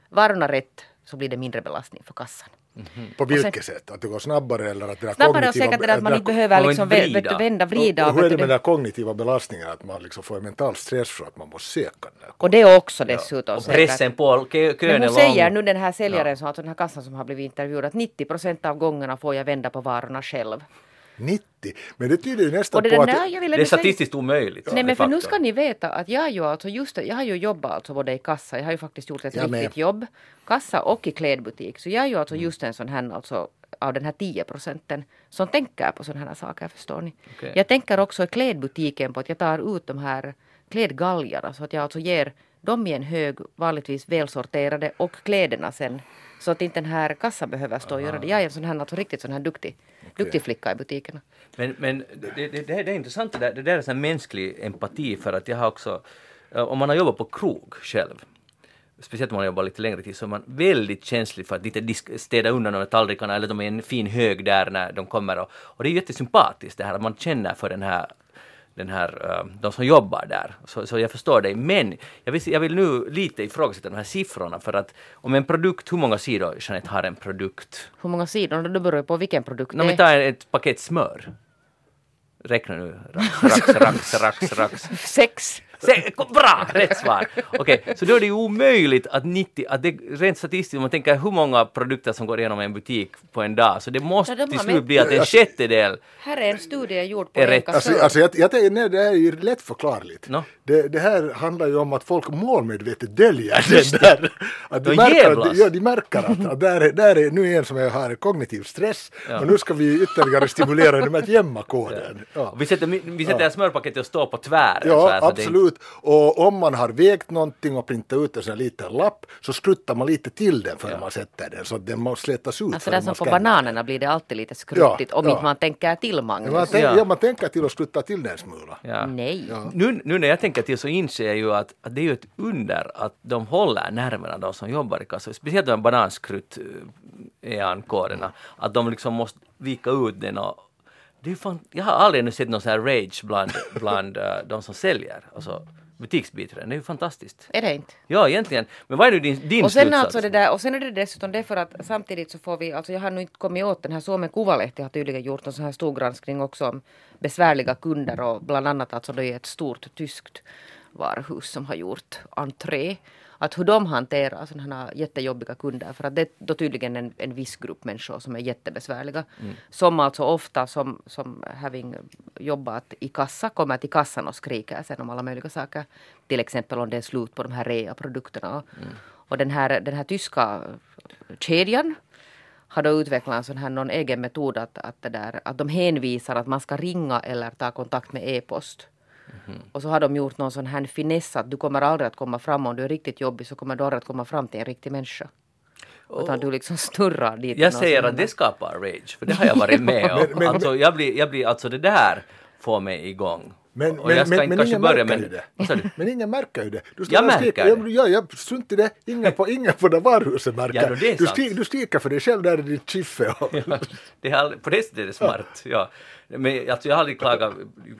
varorna rätt så blir det mindre belastning för kassan. Mm. På vilket sen, sätt? Att det går snabbare eller att det där Snabbare och säkert att man inte behöver liksom vrida. vända, vrida. Och, hur är det med den kognitiva belastningen? Att man liksom får en mental stress för att man måste söka Och det är också dessutom ja. Och pressen på kön är Men hon säger nu den här säljaren, ja. som, alltså den här kassan som har blivit intervjuad, att 90 procent av gångerna får jag vända på varorna själv. 90. Men det tyder ju nästan det på att... det är statistiskt omöjligt. Nej men för nu ska ni veta att jag ju alltså just jag har ju jobbat alltså både i kassa, jag har ju faktiskt gjort ett jag riktigt med. jobb, kassa och i klädbutik. Så jag är ju alltså mm. just en sån här alltså av den här 10 procenten som tänker på sådana här saker förstår ni. Okay. Jag tänker också i klädbutiken på att jag tar ut de här klädgalgarna så att jag alltså ger dem i en hög, vanligtvis välsorterade och kläderna sen så att inte den här kassan behöver stå och göra det. Jag är en sån här, alltså riktigt sån här duktig, okay. duktig flicka i butikerna. Men, men det, det, det, är intressant det där, det där är sån mänsklig empati för att jag har också, eh, om man har jobbat på krog själv, speciellt om man jobbar lite längre tid, så är man väldigt känslig för att inte städa undan de tallrikarna eller de är en fin hög där när de kommer. Och, och det är jättesympatiskt det här att man känner för den här den här, uh, de som jobbar där. Så, så jag förstår dig. Men jag vill, jag vill nu lite ifrågasätta de här siffrorna för att om en produkt, hur många sidor Jeanette har en produkt? Hur många sidor? Det beror på vilken produkt no, det är. Ta ett paket smör. Räkna nu. Rax, rax, rax, rax, rax. Sex. Bra! Rätt svar! Okej, okay, så då är det ju omöjligt att 90, att det rent statistiskt, om man tänker hur många produkter som går igenom en butik på en dag, så det måste ja, till slut bli att en sjättedel Här är en studie gjord på är rätt. Alltså, alltså jag, jag nej, det här är ju lättförklarligt. No? Det, det här handlar ju om att folk målmedvetet döljer den där. Att de, märker, att, ja, de märker att, att där, är, där är nu en som har kognitiv stress ja. och nu ska vi ytterligare stimulera dem att gömma koden. Ja. Vi sätter, vi sätter ja. smörpaketet och står på tvären. Ja, absolut ut och om man har vägt någonting och printat ut en sån liten lapp så skruttar man lite till den före ja. man sätter den så att den måste slätas ut. Alltså där som på bananerna blir det alltid lite skruttigt ja, om ja. inte man tänker till Magnus. Man tänk, ja. man tänker till och skruttar till den en smula. Ja. Nej. Nu, nu när jag tänker till så inser jag ju att, att det är ju ett under att de håller nerverna de som jobbar i kassan. Speciellt de bananskrutt EAN-koderna. Att de liksom måste vika ut den och det fan, jag har aldrig sett någon sån här rage bland, bland uh, de som säljer. Alltså, butiksbiträden, det är ju fantastiskt. Är det inte? Ja, egentligen. Men vad är nu din, din och sen slutsats? Alltså det där, och sen är det dessutom det för att samtidigt så får vi, alltså jag har nu inte kommit åt den här Suomen Kuvalehti har tydligen gjort en sån här stor granskning också om besvärliga kunder och bland annat alltså det är ett stort tyskt varuhus som har gjort entré att hur de hanterar sådana här jättejobbiga kunder. För att det är då tydligen en, en viss grupp människor som är jättebesvärliga. Mm. Som alltså ofta som, som having jobbat i kassa kommer till kassan och skriker sen om alla möjliga saker. Till exempel om det är slut på de här rea-produkterna. Mm. Och den här, den här tyska kedjan har då utvecklat en sån här någon egen metod att, att, det där, att de hänvisar att man ska ringa eller ta kontakt med e-post Mm. Och så har de gjort någon sån här finess att du kommer aldrig att komma fram om du är riktigt jobbig så kommer du aldrig att komma fram till en riktig människa. Oh. Utan du liksom snurrar dit. Jag säger att det skapar rage, för det har jag varit med om. men, alltså, jag, blir, jag blir, alltså det där får mig igång. Men, och men, jag ska men, men ingen börja, märker men, ju det. Men ingen märker ju det. Du jag märker skrika, det. Ja, jag strunt i det. Ingen på, ingen på det varuhuset märker. Ja, det du, skri, du skriker för dig själv där i ditt chiffe. ja, det är, på det sättet är det smart. Ja. ja. Men alltså, jag har aldrig klagat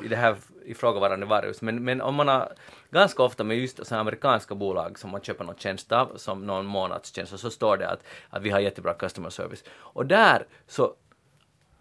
i det här ifrågavarande varuhus. Men, men om man har ganska ofta med just så här amerikanska bolag som man köper någon tjänst av, som någon månadstjänst, och så står det att, att vi har jättebra customer service. Och där så,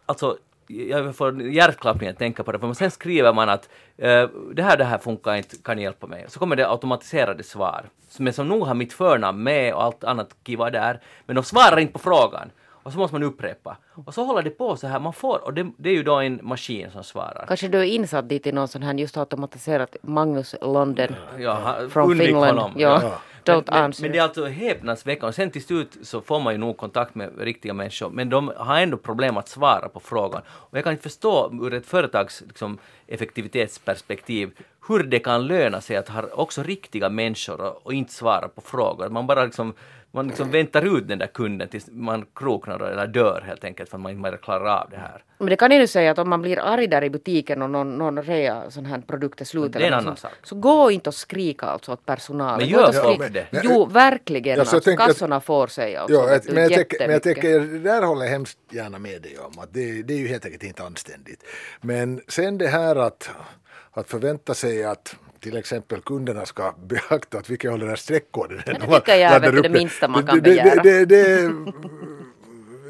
alltså jag får hjärtklappning att tänka på det, för sen skriver man att uh, det här det här funkar inte, kan ni hjälpa mig? Så kommer det automatiserade svar, som, som nog har mitt förnamn med och allt annat kiva där, men de svarar inte på frågan. Och så måste man upprepa. Och så håller det på så här, man får, och det, det är ju då en maskin som svarar. Kanske du är insatt dit i någon sån här just automatiserat Magnus London Ja, ha- från undvik Finland. honom. Ja. Ja. Don't men, men, answer. men det är alltså häpnadsväckande. Sen till slut så får man ju nog kontakt med riktiga människor, men de har ändå problem att svara på frågan. Och jag kan inte förstå ur ett företags liksom, effektivitetsperspektiv hur det kan löna sig att ha också riktiga människor och, och inte svara på frågor. Man bara liksom, man liksom väntar ut den där kunden tills man kroknar eller dör helt enkelt för att man inte mer klarar av det här. Men det kan ju säga att om man blir arg där i butiken och någon, någon rea sån här produkt är slut Det är en eller annan sak. sånt, så gå inte och skrika alltså åt personalen. Men gör folk skrika. det? Jo, verkligen. Ja, så jag alltså, tänker att- kassorna får sig alltså. Ja, men, jag tänker, men jag tänker, där håller jag hemskt gärna med dig om att det, det är ju helt enkelt inte anständigt. Men sen det här att, att förvänta sig att till exempel kunderna ska beakta att vilka håller den här streckkoden. det när man tycker jag är det det. minsta man kan det, det, begära. det, det,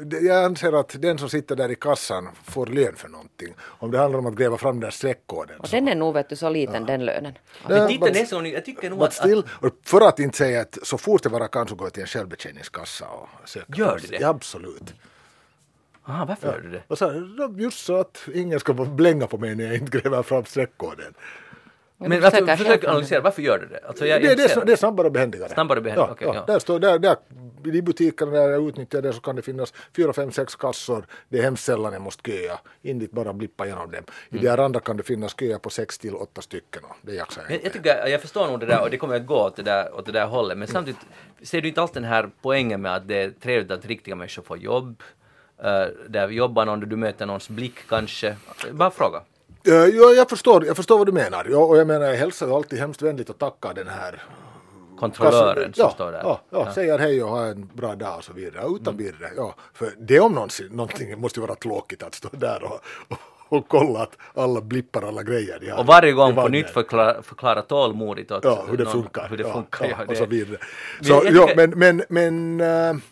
det, jag anser att den som sitter där i kassan får lön för någonting. Om det handlar om att gräva fram den här streckkoden. Och den är nog vet du, så liten den lönen. Ja, Men titta nästa gång, jag tycker nog att, still, för att inte säga att så fort det bara kan så går jag till en självbetjäningskassa och söker. Gör du det? Ja, absolut. aha, varför gör du det? Och så, just så att ingen ska blänga på mig när jag inte gräver fram streckkoden. Men alltså, försöker försök analysera, varför gör du det? Alltså, jag Det, det, är, det är snabbare och behändigare. Snabbare och behändigare, ja, okej, ja. ja. Där står, där, där, I butikerna där jag utnyttjar det så kan det finnas fyra, fem, sex kassor. Det är hemskt sällan jag måste köa. In dit bara blippa igenom dem. I Mm. de här andra kan det finnas köer på sex till åtta stycken. Och det jaxar jag Jag, jag, tycker, jag förstår nog det där och det kommer att gå åt det där, åt det där hållet men samtidigt ser du inte alls den här poängen med att det är trevligt att riktiga människor får jobb, uh, där vi jobbar någon, du möter någons blick kanske. Bara fråga. Eh, Ja, jag, förstår, jag förstår vad du menar. Ja, och jag menar, jag hälsar ju alltid hemskt vänligt och tackar den här Kontrollören som ja, står där. Ja, ja, säger hej och ha en bra dag och så vidare. Utan vidare. Ja, för det om någonsin, någonting måste ju vara tråkigt att stå där och, och, och kolla att alla blippar alla grejer. har Och varje gång på nytt förklara, förklara tålmodigt åt Ja, hur det någon- funkar. Hur det ja, funkar ja, ja, och det- så vidare. Men Så, ja, tycker- men men, men äh,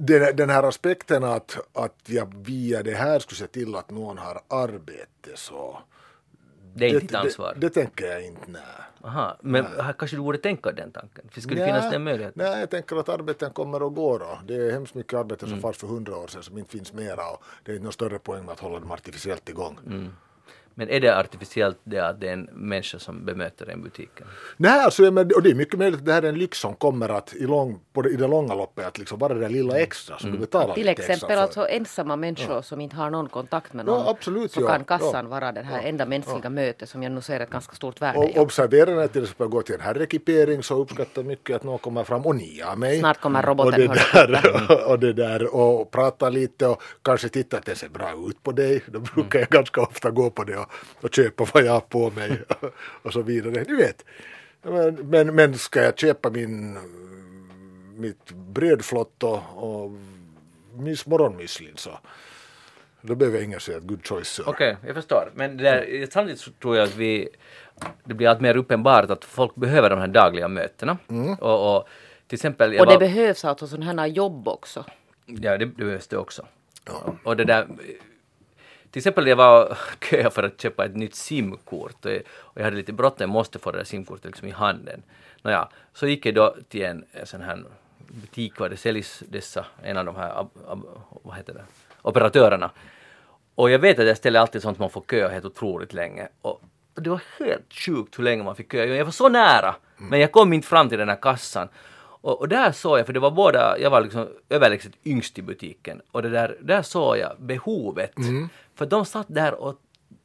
den, den här aspekten att, att jag via det här skulle se till att någon har arbete så Det är inte ditt ansvar. Det, det tänker jag inte, nej. Aha, men kanske du borde tänka den tanken? För skulle det finnas den möjligheten? Nej, jag tänker att arbeten kommer och går. Och det är hemskt mycket arbeten som fanns för hundra år sedan som inte finns mera. Och det är inte någon större poäng med att hålla dem artificiellt igång. Men är det artificiellt det att det är en människa som bemöter en i butiken? Nej, alltså, och det är mycket möjligt att det här är en lyx som kommer att i, lång, på det, i det långa loppet att liksom bara det där lilla extra som du betalar Till exempel extra för. alltså ensamma människor som inte har någon kontakt med Ja, någon. absolut, så ja, kan kassan ja. vara det här enda mänskliga mötet som jag nu ser ett ganska stort värde i. Och observera när jag till exempel går till en herrekipering så uppskattar mycket att någon kommer fram och niar mig. Snart kommer roboten, och det, där, och det där och prata lite och kanske titta att det ser bra ut på dig. Då brukar jag ganska ofta gå på det och, och köpa vad jag har på mig och så vidare. Du vet. Men, men, men ska jag köpa min mitt brödflott och, och morgonmüslin så då behöver jag ingen säga good choice sir. Okej, jag förstår. Men det där, samtidigt tror jag att vi, det blir allt mer uppenbart att folk behöver de här dagliga mötena. Och, och till exempel, jag Och det var, behövs alltså sådana här jobb också. ja, det, det behövs det också. Och, och det där, till exempel jag var kö för att köpa ett nytt simkort och jag, och jag hade lite bråttom, jag måste få det där simkortet liksom i handen. Nåja, så gick jag då till en, en sån här butik var det säljs dessa, en av de här, ab, ab, vad heter det, operatörerna. Och jag vet att jag ställer alltid sånt man får köa helt otroligt länge. Och det var helt sjukt hur länge man fick köa. Jag var så nära, men jag kom inte fram till den här kassan. Och, och där såg jag, för det var båda, jag var liksom överlägset yngst i butiken. Och det där, där såg jag behovet. För de satt där och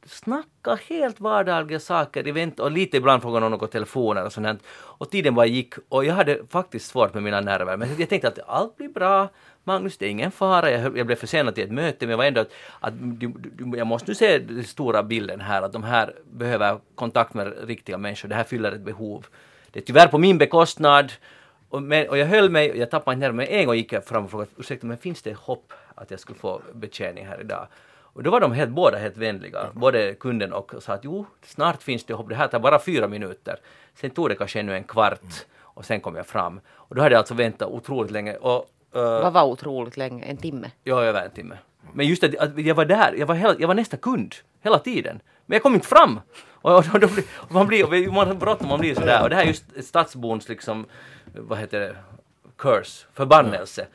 snackade helt vardagliga saker i vänt och lite ibland frågade någon något telefoner och sånt. Och tiden bara gick och jag hade faktiskt svårt med mina nerver. Men jag tänkte att allt blir bra. Magnus, det är ingen fara. Jag, jag blev försenad till ett möte men jag var ändå att, att du, du, jag måste nu se den stora bilden här att de här behöver kontakt med riktiga människor. Det här fyller ett behov. Det är tyvärr på min bekostnad. Och, men, och jag höll mig, och jag tappade inte nerver, men en gång gick jag fram och frågade ursäkta men finns det hopp att jag skulle få betjäning här idag? Och då var de helt, båda helt vänliga, både kunden och sa att jo, snart finns det hopp, det här tar bara fyra minuter. Sen tog det kanske ännu en kvart och sen kom jag fram. Och då hade jag alltså väntat otroligt länge. Och, eh, Vad var otroligt länge? En timme? Ja, över en timme. Men just att, att jag var där, jag var, hela, jag var nästa kund hela tiden. Men jag kom inte fram! Och, och, blir- och man blir, man har bråttom, man blir sådär. Och det här är just stadsbons liksom, vad heter det, curse, förbannelse.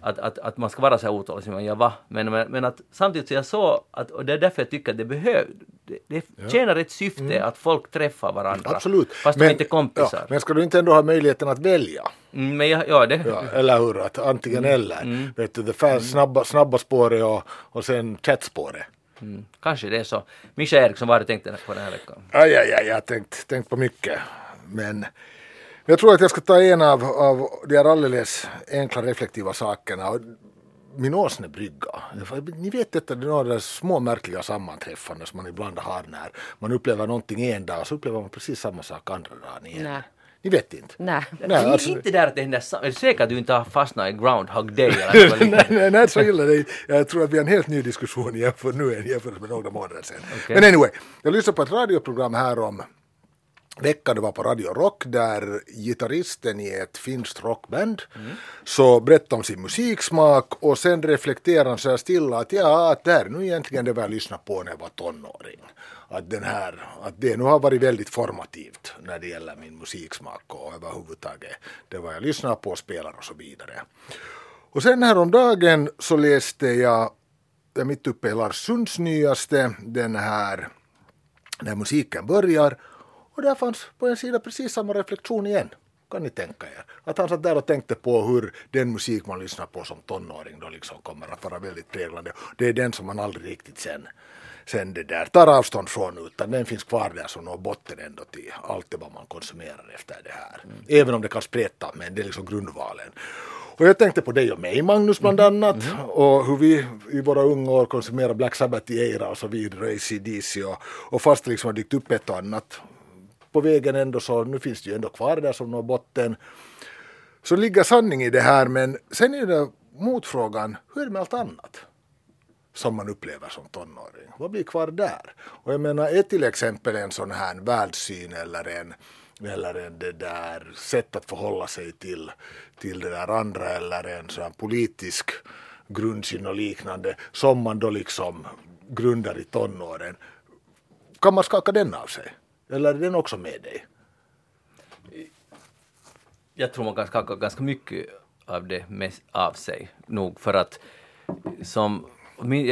Att, att, att man ska vara så här otålig som jag var. Men, men, men att samtidigt så jag såg att, och det är därför jag tycker att det behövs, det, det tjänar ett syfte att folk träffar varandra. Absolut. Fast de inte är kompisar. Ja, men ska du inte ändå ha möjligheten att välja? Mm, men jag, ja, det, Ja, eller hur? Att antingen eller. Vet du, det fast snabba, snabba spåret och, och sen chattspåret. mm, kanske det är så. Mischa Eriksson, vad har du tänkt på den här veckan? Aj, aj, aj, jag har tänkt, tänkt på mycket. Men jag tror att jag ska ta en av, av de här alldeles enkla reflektiva sakerna. Min åsnebrygga. Ni vet detta, det är några små märkliga sammanträffanden som man ibland har när man upplever någonting en dag och så upplever man precis samma sak andra dagen igen. Nej. Ni vet inte? Nej. Nej, det är alltså- inte där att det händer sam- Är du säker att du inte har fastnat i Groundhog Day eller något nej, liknande? nej, nej, så illa. Det, jag tror att vi har en helt ny diskussion jämfört nu än jämfört med några månader sedan. Okej. Men anyway, jag lyssnade på ett radioprogram här om veckan, det var på Radio Rock, där gitarristen i ett finskt rockband så berättade om sin musiksmak och sen reflekterade han så här stilla att ja, att det här är nu egentligen det jag lyssnade på när jag var tonåring. Att, den här, att det nu har varit väldigt formativt när det gäller min musiksmak och överhuvudtaget det vad jag lyssnar på, spelar och så vidare. Och sen häromdagen så läste jag, jag är mitt uppe i Lars Sunds nyaste, den här När musiken börjar. Och där fanns på en sida precis samma reflektion igen. Kan ni tänka er? Att han satt där och tänkte på hur den musik man lyssnar på som tonåring då liksom kommer att vara väldigt präglande. Det är den som man aldrig riktigt sen, sen det där tar avstånd från utan den finns kvar där som når botten ändå till allt det vad man konsumerar efter det här. Även om det kan spreta men det är liksom grundvalen. Och jag tänkte på dig och mig Magnus bland annat och hur vi i våra unga år konsumerar Black Sabbath i Eira och så vidare, ACDC och, och fast det liksom har dykt upp ett och annat på vägen ändå så nu finns det ju ändå kvar där som når botten. Så ligger sanning i det här men sen är det motfrågan, hur är det med allt annat? som man upplever som tonåring. Vad blir kvar där? Och jag menar, är till exempel en sån här världssyn eller en, eller en det där sätt att förhålla sig till, till det där andra eller en sån här politisk grundsyn och liknande som man då liksom grundar i tonåren. Kan man skaka den av sig? Eller är den också med dig? jag tror man kan skaka ganska mycket av det med, av sig nog för att som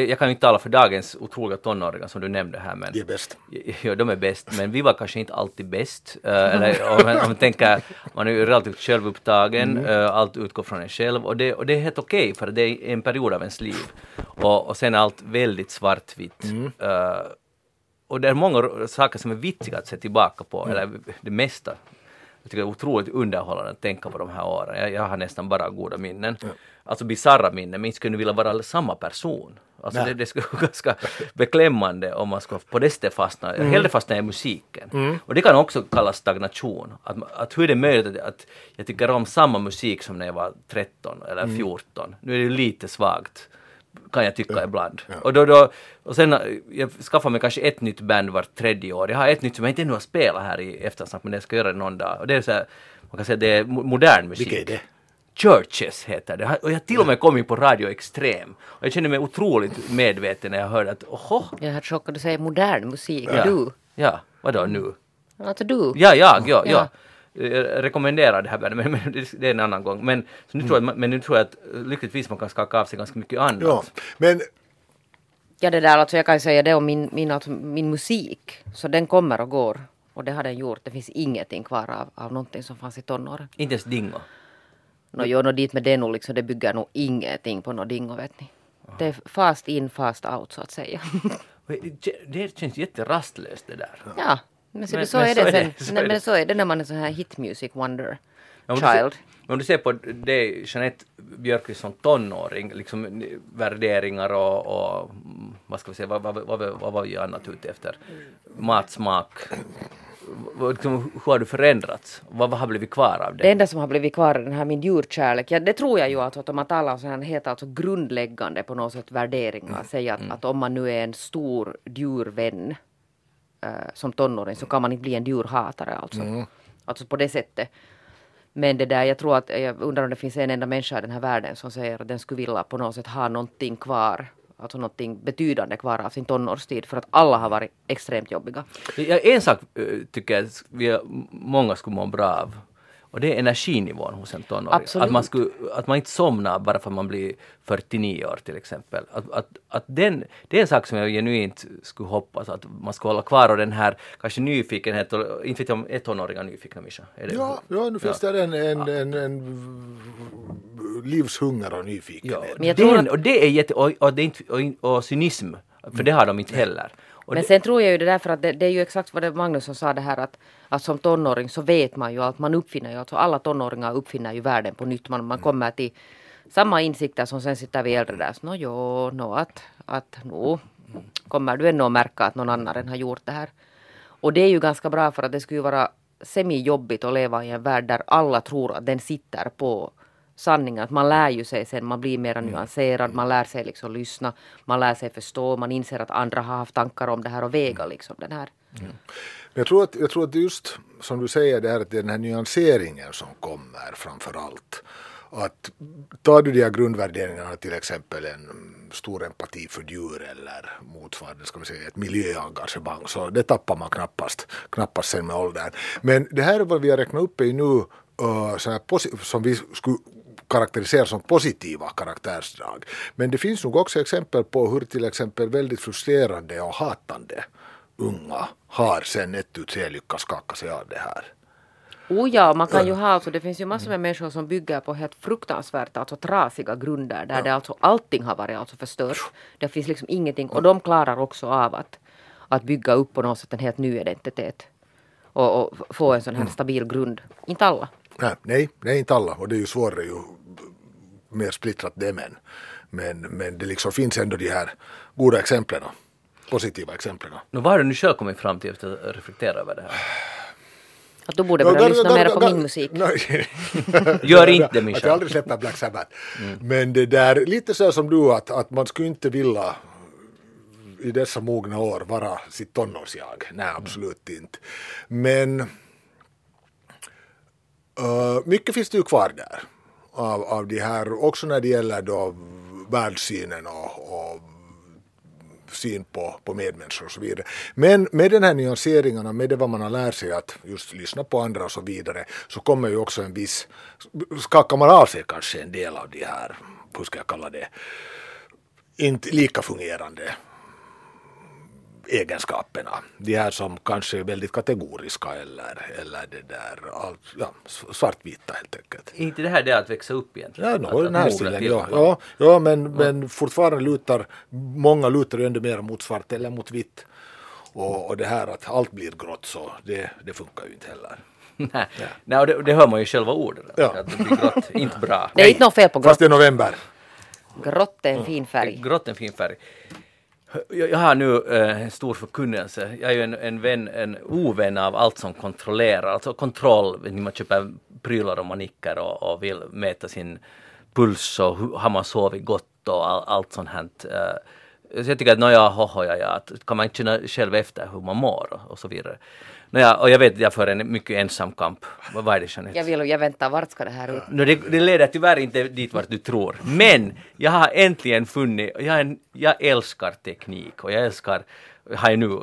jag kan ju inte tala för dagens otroliga tonåringar som du nämnde här men Det är bäst. Ja, de är bäst, men vi var kanske inte alltid bäst. Eh, eller om man, om man tänker, man är ju relativt självupptagen, eh, allt utgår från en själv och det, och det är helt okej för det är en period av ens liv. Och, och sen är allt väldigt svartvitt. Eh, och det är många saker som är vitsiga att se tillbaka på, eller det mesta. Jag tycker det är otroligt underhållande att tänka på de här åren. Jag, jag har nästan bara goda minnen. Alltså bisarra minnen, men inte skulle vilja vara samma person. Alltså det, det skulle vara ganska beklämmande om man skulle på det sättet fastna. Mm. Hellre fastna i musiken. Och det kan också kallas stagnation. Att, att hur är det möjligt att, jag tycker om samma musik som när jag var 13 eller Mm. 14. Nu är det ju lite svagt kan jag tycka ibland. Och, då, då, och sen eh, jag skaffar mig kanske ett nytt band vart tredje år. Jag har ett nytt som jag inte ännu har spelat här i eftersnack men jag ska göra det någon dag. Och det är så här, man kan säga det är mo- modern musik. Vilket är det? Churches heter det. Och jag till och med kommit på Radio Extrem. Och jag kände mig otroligt medveten när jag hörde att oho, Jag är chockad du säger modern musik. Ja. Du. ja, vadå nu? Alltså du. Ja, jag, ja, ja. Ja. Jag rekommenderar det här bandet, men, men det- är en annan gång. Men, så nu tror jag, att- men nu tror jag att eh, lyckligtvis man kan skaka av sig ganska mycket annat. Ja, men Ja det där alltså jag kan säga det om min, min, alltså, min musik. Så den kommer och går. Och det har den gjort. Det finns ingenting kvar av, av någonting som fanns i tonåren. Inte ens Dingo. Nå jo, nå dit med det nog liksom, det bygger nog ingenting på något dingo vet ni. Det är fast in, fast out så att säga. Det- Det känns jätterastlöst det där. ja, men, så, Men- så, men är så det sen. det, så är Nej, det. men så är det när man är sån här hit music wonder ser- child. men om du ser på det Jeanette Björkqvist som tonåring, liksom värderingar och, och mm, vad ska vi säga, vad, vad, vad, vad var vi annat ute efter? Matsmak, liksom, hur har du förändrats? Vad, vad har blivit kvar av Det det? enda som har blivit kvar är den här min djurkärlek. Ja, det tror jag ju alltså att om man talar om sådana helt alltså grundläggande på något sätt värderingar. Säga att, att om man nu är en stor djurvän som tonåring så kan man inte bli en djurhatare alltså. Alltså på det sättet. Men det där, jag tror att, jag undrar om det finns en enda människa i den här världen som säger att den skulle vilja på något sätt ha någonting kvar. Alltså någonting betydande kvar av sin tonårstid. För att alla har varit extremt jobbiga. Ja, en sak eh, tycker jag vi många skulle må bra av. Och det är energinivån hos en tonåring. Absolut. Att man, skulle, att man inte somnar bara för att man blir 49 år till exempel. Att, att, att den, det är en sak som jag genuint skulle hoppas att man ska hålla kvar och den här kanske nyfikenhet, och, inte vet jag om är tonåringar nyfikna Mischa? Ja, ja, nu finns det en, en, en, en livshunger och Ja, nyfikenhet. Tror den, att- och det är jätte, och, och, det är inte, och, och cynism, för det har de inte heller. Och Men det, sen tror jag ju det där för att det, det är ju exakt vad det Magnus som sa det här att, att som tonåring så vet man ju att man uppfinner ju, alltså alla tonåringar uppfinner ju världen på nytt. Man, man kommer till samma insikter som sen sitter vi äldre där. Så, Nå jo, nå att, att no, kommer du ännu att märka att någon annan har gjort det här. Och det är ju ganska bra för att det skulle vara semi-jobbigt att leva i en värld där alla tror att den sitter på sanningen. Att man lär ju sig sen, man blir mer nyanserad, man lär sig liksom lyssna, man lär sig förstå, man inser att andra har haft tankar om det här och väga liksom den här. Men Jag tror, att, jag tror att just som du säger det här att det är den här nyanseringen som kommer framför allt. Att tar du de här grundvärderingarna till exempel en stor empati för djur eller motsvarande ska vi säga, ett miljöengagemang så det tappar man knappast, knappast sen med åldern. Men det här vad vi har räknat upp är ju nu uh, som vi skulle karaktärisera som positiva karaktärsdrag. Men det finns nog också exempel på hur till exempel väldigt frustrerande och hatande unga har sen ett tu tre lyckats skaka sig av det här. Oh ja, man kan ju ha, alltså, det finns ju massor med människor som bygger på helt fruktansvärt alltså trasiga grunder där det alltså allting har varit alltså förstört. Det finns liksom ingenting och de klarar också av att, att bygga upp på något sätt en helt ny identitet. Och, och få en sån här stabil grund. Inte alla. Nej, nej, nej, inte alla och det är ju svårare ju mer splittrat det är men. Men, men det liksom finns ändå de här goda exemplen, positiva exemplen. nu, vad har du nu själv kommit fram till efter att reflektera över det här? Att du borde börja lyssna mer på min musik. Nej. Gör inte det, Att Mischa. jag aldrig släpper Black Sabbath. Men det där, lite så som du, att, att man skulle inte vilja i dessa mogna år vara sitt tonårsjag. Nej, absolut inte. Men uh, mycket finns det ju kvar där. Av, av de här, också när det gäller då världssynen och, och syn på, på medmänniskor och så vidare. Men med den här nyanseringarna, med det vad man har lärt sig att just lyssna på andra och så vidare, så kommer ju också en viss, skakar man av sig kanske en del av de här, hur ska jag kalla det, inte lika fungerande egenskaperna. De här som kanske är väldigt kategoriska eller, eller det där, allt, ja, svartvita helt enkelt. Är inte det här det att växa upp egentligen? Ja, no, att den här stilen, ja, ja, ja men, men fortfarande lutar, många lutar ju ändå mer mot svart eller mot vitt. Och, och det här att allt blir grått så det, det funkar ju inte heller. Nej, Nej och det, det hör man ju själva orden. Ja. Att det blir grått, inte bra. Det är inte något fel på Fast grått. det är november. Grått är en fin färg. Grått är en fin färg. Jag, har nu eh, en stor förkunnelse. Jag är ju en, en vän, en ovän av allt som kontrollerar, alltså kontroll. när Man köper prylar och manicker och, och vill mäta sin puls och hur, har man sovit gott och all, allt sånt här. Eh, så jag tycker att nåja, hoho, ja, ja, att kan man inte känna själv efter hur man mår och, och så vidare. Nåja, och jag vet att jag för en mycket ensam kamp. Vad är det Jeanette? Jag vill jag väntar, vart ska det här ut? No, det, det leder tyvärr inte dit vart du tror. Men jag har äntligen funnit, jag, en, jag älskar teknik och jag älskar, har jag nu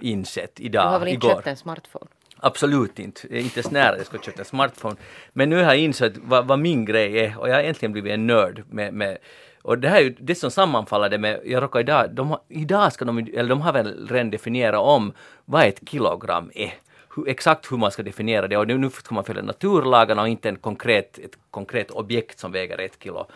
insett Du idag, har väl inte igår. köpt en smartphone? Absolut inte, inte ens nära jag ska köpa en smartphone. Men nu har jag insett vad, vad min grej är och jag har äntligen blivit en nörd med, med och det här är ju det som sammanfaller det med, jag råkar idag, de har, idag ska de, eller de har väl redan definierat om vad ett kilogram är. Hur, exakt hur man ska definiera det och nu, nu ska man följa naturlagarna och inte en konkret, ett konkret objekt som väger ett kilo.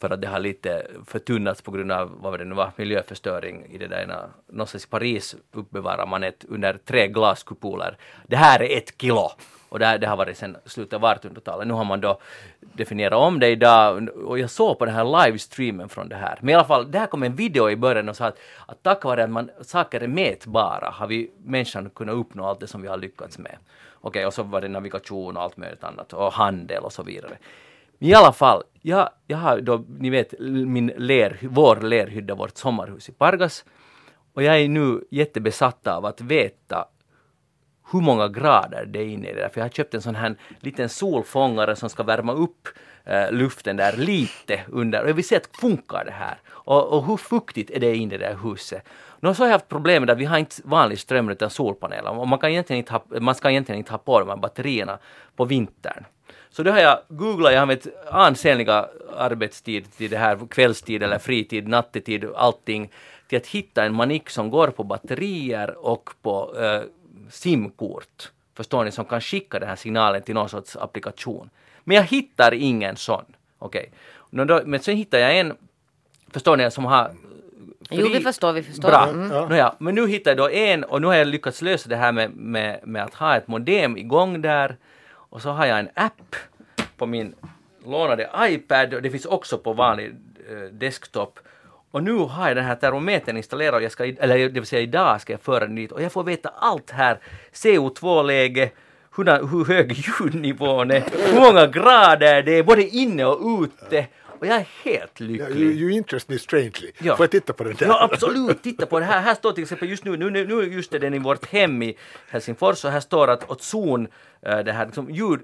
för att det har lite förtunnats på grund av vad var det nu var, miljöförstöring i det där ena, någonstans i Paris uppbevarar man ett under tre glaskupoler. Det här är ett kilo! Och det, här, det har varit sedan slutet av 1800-talet. Nu har man då definierat om det idag och jag såg på den här livestreamen från det här. Men i alla fall, det här kom en video i början och sa att, att tack vare att man, saker är mätbara har vi människan kunnat uppnå allt det som vi har lyckats med. Okej, och så var det navigation och allt möjligt annat och handel och så vidare. I alla fall, jag, jag har då, ni vet, min ler, vår lerhydda, vårt sommarhus i Pargas. Och jag är nu jättebesatt av att veta hur många grader det är inne i det där. För jag har köpt en sån här liten solfångare som ska värma upp eh, luften där lite under. Och jag vill se att funkar det här? Och, och hur fuktigt är det inne i det där huset? Nu så har jag haft problem med att vi har inte vanlig ström utan solpaneler. Och man, kan egentligen inte ha, man ska egentligen inte ha på de här batterierna på vintern. Så då har jag googlat, jag har använt ansenliga arbetstid till det här, kvällstid eller fritid, nattetid, allting, till att hitta en manik som går på batterier och på eh, simkort. Förstår ni? Som kan skicka den här signalen till någon sorts applikation. Men jag hittar ingen sån. Okej. Okay. Men sen hittar jag en, förstår ni, som har Jo, vi förstår, vi förstår. Bra. Mm. Ja. Nåja, men nu hittar jag då en och nu har jag lyckats lösa det här med, med, med att ha ett modem igång där och så har jag en app på min lånade iPad och det finns också på vanlig eh, desktop. Och nu har jag den här termometern installerad, och jag ska, eller det vill säga idag ska jag föra den dit och jag får veta allt här. CO2-läge, hur, hur hög ljudnivån är, hur många grader det är både inne och ute. Och jag är helt lycklig. Yeah, you, you interest me strangely. Ja. Får jag titta på den där? Ja, absolut. Titta på det här. Här står till exempel just nu, nu, nu just är den i vårt hem i Helsingfors och här står att ozon, äh, det här liksom ljud,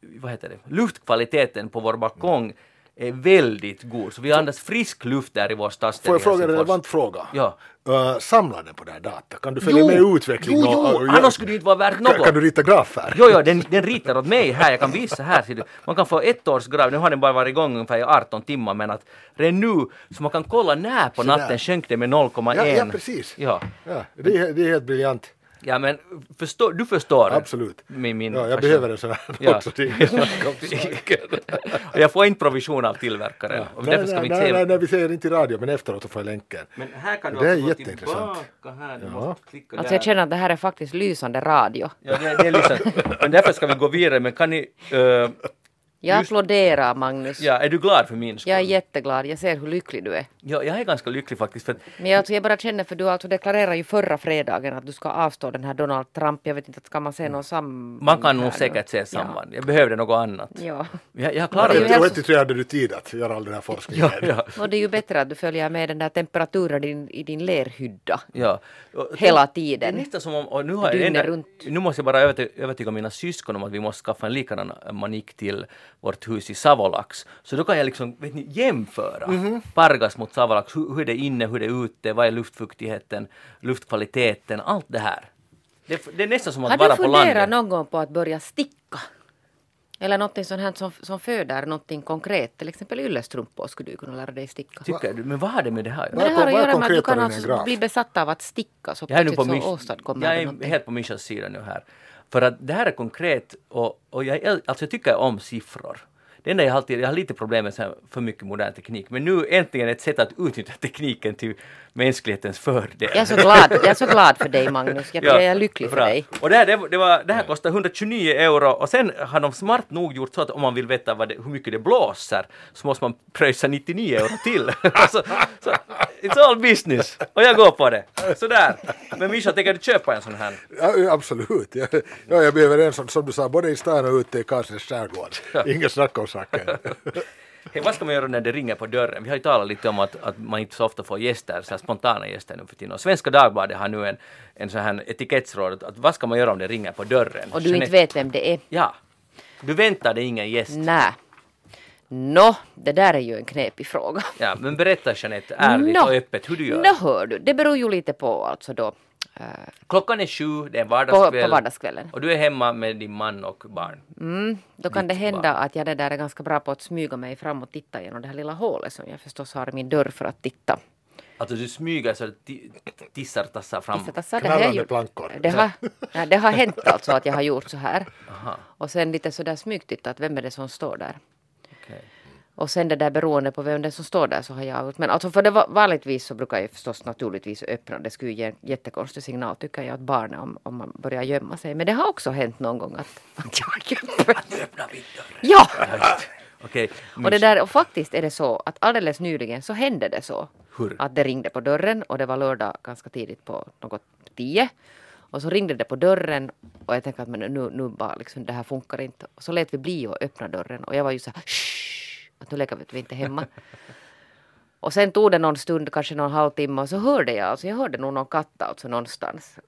vad heter det, luftkvaliteten på vår balkong är väldigt god. Så vi andas frisk luft där i vår stadsdel. Får jag fråga en relevant fråga? Ja. Uh, samlar den på den här data? Kan du följa jo, med utvecklingen? Jo, jo, och, annars skulle det inte vara värt något. Kan, kan du rita grafer? Jo, jo, den, den ritar åt mig här. Jag kan visa här. Man kan få ett års graf. Nu har den bara varit igång ungefär i 18 timmar men att redan nu så man kan kolla när på natten sjönk det med 0,1. Ja, ja, precis. Ja. ja det, är, det är helt briljant. Ja men förstå, du förstår Absolut. min, min ja, jag behöver en sån här ja. också. och jag får inte provision av tillverkaren. Ja. nej, nej, nej, nej, nej, vi säger inte i radio men efteråt så får jag länken. Men här kan du det är jätteintressant. Här, ja. alltså jag känner att det här är faktiskt lysande radio. Ja, det, det är lysande. Men därför ska vi gå vidare. Men kan ni uh, jag Just... applåderar Magnus. Ja, är du glad för min skull? Jag är jätteglad. Jag ser hur lycklig du är. Ja, jag är ganska lycklig faktiskt. För... Men jag, alltså, jag bara känner för du alltså deklarerade ju förra fredagen att du ska avstå den här Donald Trump. Jag vet inte, ska man se någon samband? Man kan nog säkert se samband. Ja. Jag behövde något annat. Ja. Jag, jag klarar det. Jag vet hade du tid att göra all den här forskningen. Ja, ja. Och det är ju bättre att du följer med den där temperaturen i din, i din lerhydda. Ja. Hela tiden. Det är nästan som om, och nu, har jag enda, runt. nu måste jag bara övertyga, övertyga mina syskon om att vi måste skaffa en likadan manik till vårt hus i Savolax. Så då kan jag liksom vet ni, jämföra mm -hmm. Pargas mot Savolax. Hur, hur är det inne, hur är det ute, vad är luftfuktigheten, luftkvaliteten, allt det här. Det, det är nästan som att vara på landet. Har du funderat någon gång på att börja sticka? Eller någonting sånt här som, som föder någonting konkret. Till exempel yllestrumpor skulle du kunna lära dig sticka. Tycker du? Men vad har det med det här Men det har att göra med att du kan alltså bli besatt av att sticka så jag är plötsligt så åstadkommer Jag är helt på Mishas sida nu här. För att det här är konkret och, och jag, alltså jag tycker om siffror. Det enda jag alltid, jag har lite problem med så för mycket modern teknik, men nu äntligen ett sätt att utnyttja tekniken till mänsklighetens fördel. Jag är så glad, jag är så glad för dig Magnus, jag, ja, jag är lycklig bra. för dig. Och det här, det, det, var, det här kostar 129 euro och sen har de smart nog gjort så att om man vill veta det, hur mycket det blåser så måste man pröjsa 99 euro till. så, så, it's all business och jag går på det. Sådär. Men Mischa, tänker du köpa en sån här? Ja, absolut. Ja, ja, jag blir överens som, som du sa, både i stan och ute i Karlsnäs skärgård. Inga snack om saken. Hey, vad ska man göra när det ringer på dörren? Vi har ju talat lite om att, att man inte så ofta får gäster, så spontana gäster nu för tiden. Och Svenska Dagbladet har nu en, en sån här etikettsråd, att vad ska man göra om det ringer på dörren? Och du Jeanette, inte vet vem det är? Ja. Du väntar dig ingen gäst? Nej. Nå, det där är ju en knepig fråga. Ja, men berätta Jeanette ärligt no. och öppet hur du gör. Nå hör du, det beror ju lite på alltså då Klockan är sju, det är vardagskväll. På, på vardagskvällen. Och du är hemma med din man och barn. Mm, då kan Ditt det hända barn. att jag det där är ganska bra på att smyga mig fram och titta genom det här lilla hålet som jag förstås har i min dörr för att titta. Alltså du smyger så tissar tassar fram? Tissar, det, har gjort. plankor. Det, har, ja, det har hänt alltså att jag har gjort så här. Aha. Och sen lite sådär smygtittat, vem är det som står där? Okay. Och sen det där beroende på vem det är som står där så har jag. Men alltså för det var, vanligtvis så brukar jag förstås naturligtvis öppna. Det skulle ge en jättekonstig signal tycker jag åt barnet om, om man börjar gömma sig. Men det har också hänt någon gång att, att jag öppnar vi dörren. Ja! Okej. Och, det där, och faktiskt är det så att alldeles nyligen så hände det så. Hur? Att det ringde på dörren och det var lördag ganska tidigt på något tio. Och så ringde det på dörren och jag tänkte att men nu, nu bara liksom, det här funkar inte. Och så lät vi bli att öppna dörren och jag var ju så här Shh! Att nu leker vi inte hemma. och sen tog det någon stund, kanske någon halvtimme och så hörde jag, alltså jag hörde nog någon katt alltså någonstans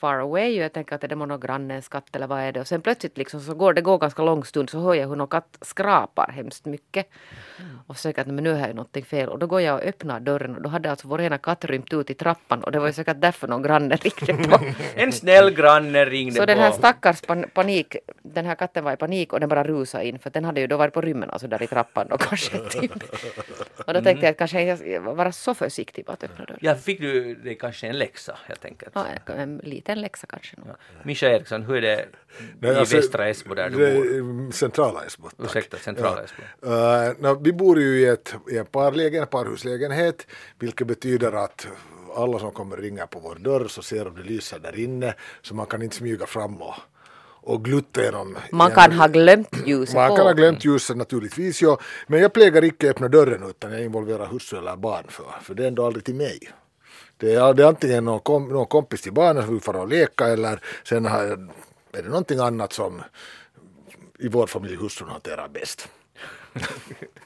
far away och jag tänker att är det någon grannens katt eller vad är det och sen plötsligt liksom så går det går ganska lång stund så hör jag hur någon katt skrapar hemskt mycket. Och så tänker jag att men nu är ju någonting fel och då går jag och öppnar dörren och då hade alltså vår ena katt rymt ut i trappan och det var ju säkert därför någon granne ringde på. En snäll granne ringde Så den här på. stackars pan- panik, den här katten var i panik och den bara rusade in för den hade ju då varit på rymmen alltså där i trappan och kanske typ. Och då tänkte jag att kanske jag vara så försiktig på att öppna dörren. Ja, fick du det kanske en läxa helt enkelt? Ja, en liten läxa kanske nog. Mischa Eriksson, hur är det Nej, i alltså, västra Esbo där du bor? Centrala Esbo. tack. Ursäkta, centrala Esbo. Uh, no, vi bor ju i, ett, i en parlägen, parhuslägenhet, vilket betyder att alla som kommer ringer på vår dörr så ser de det lyser där inne, så man kan inte smyga fram och, och glutta genom... Man kan ha glömt ljuset Man på. kan ha glömt ljuset naturligtvis, ja. Men jag plägar icke öppna dörren utan jag involverar hustru eller barn för, för det är ändå aldrig till mig. Det är, det är antingen någon, kom, någon kompis till barnen som vill fara och leka eller sen har är det någonting annat som i vår familj hustrun hanterar bäst.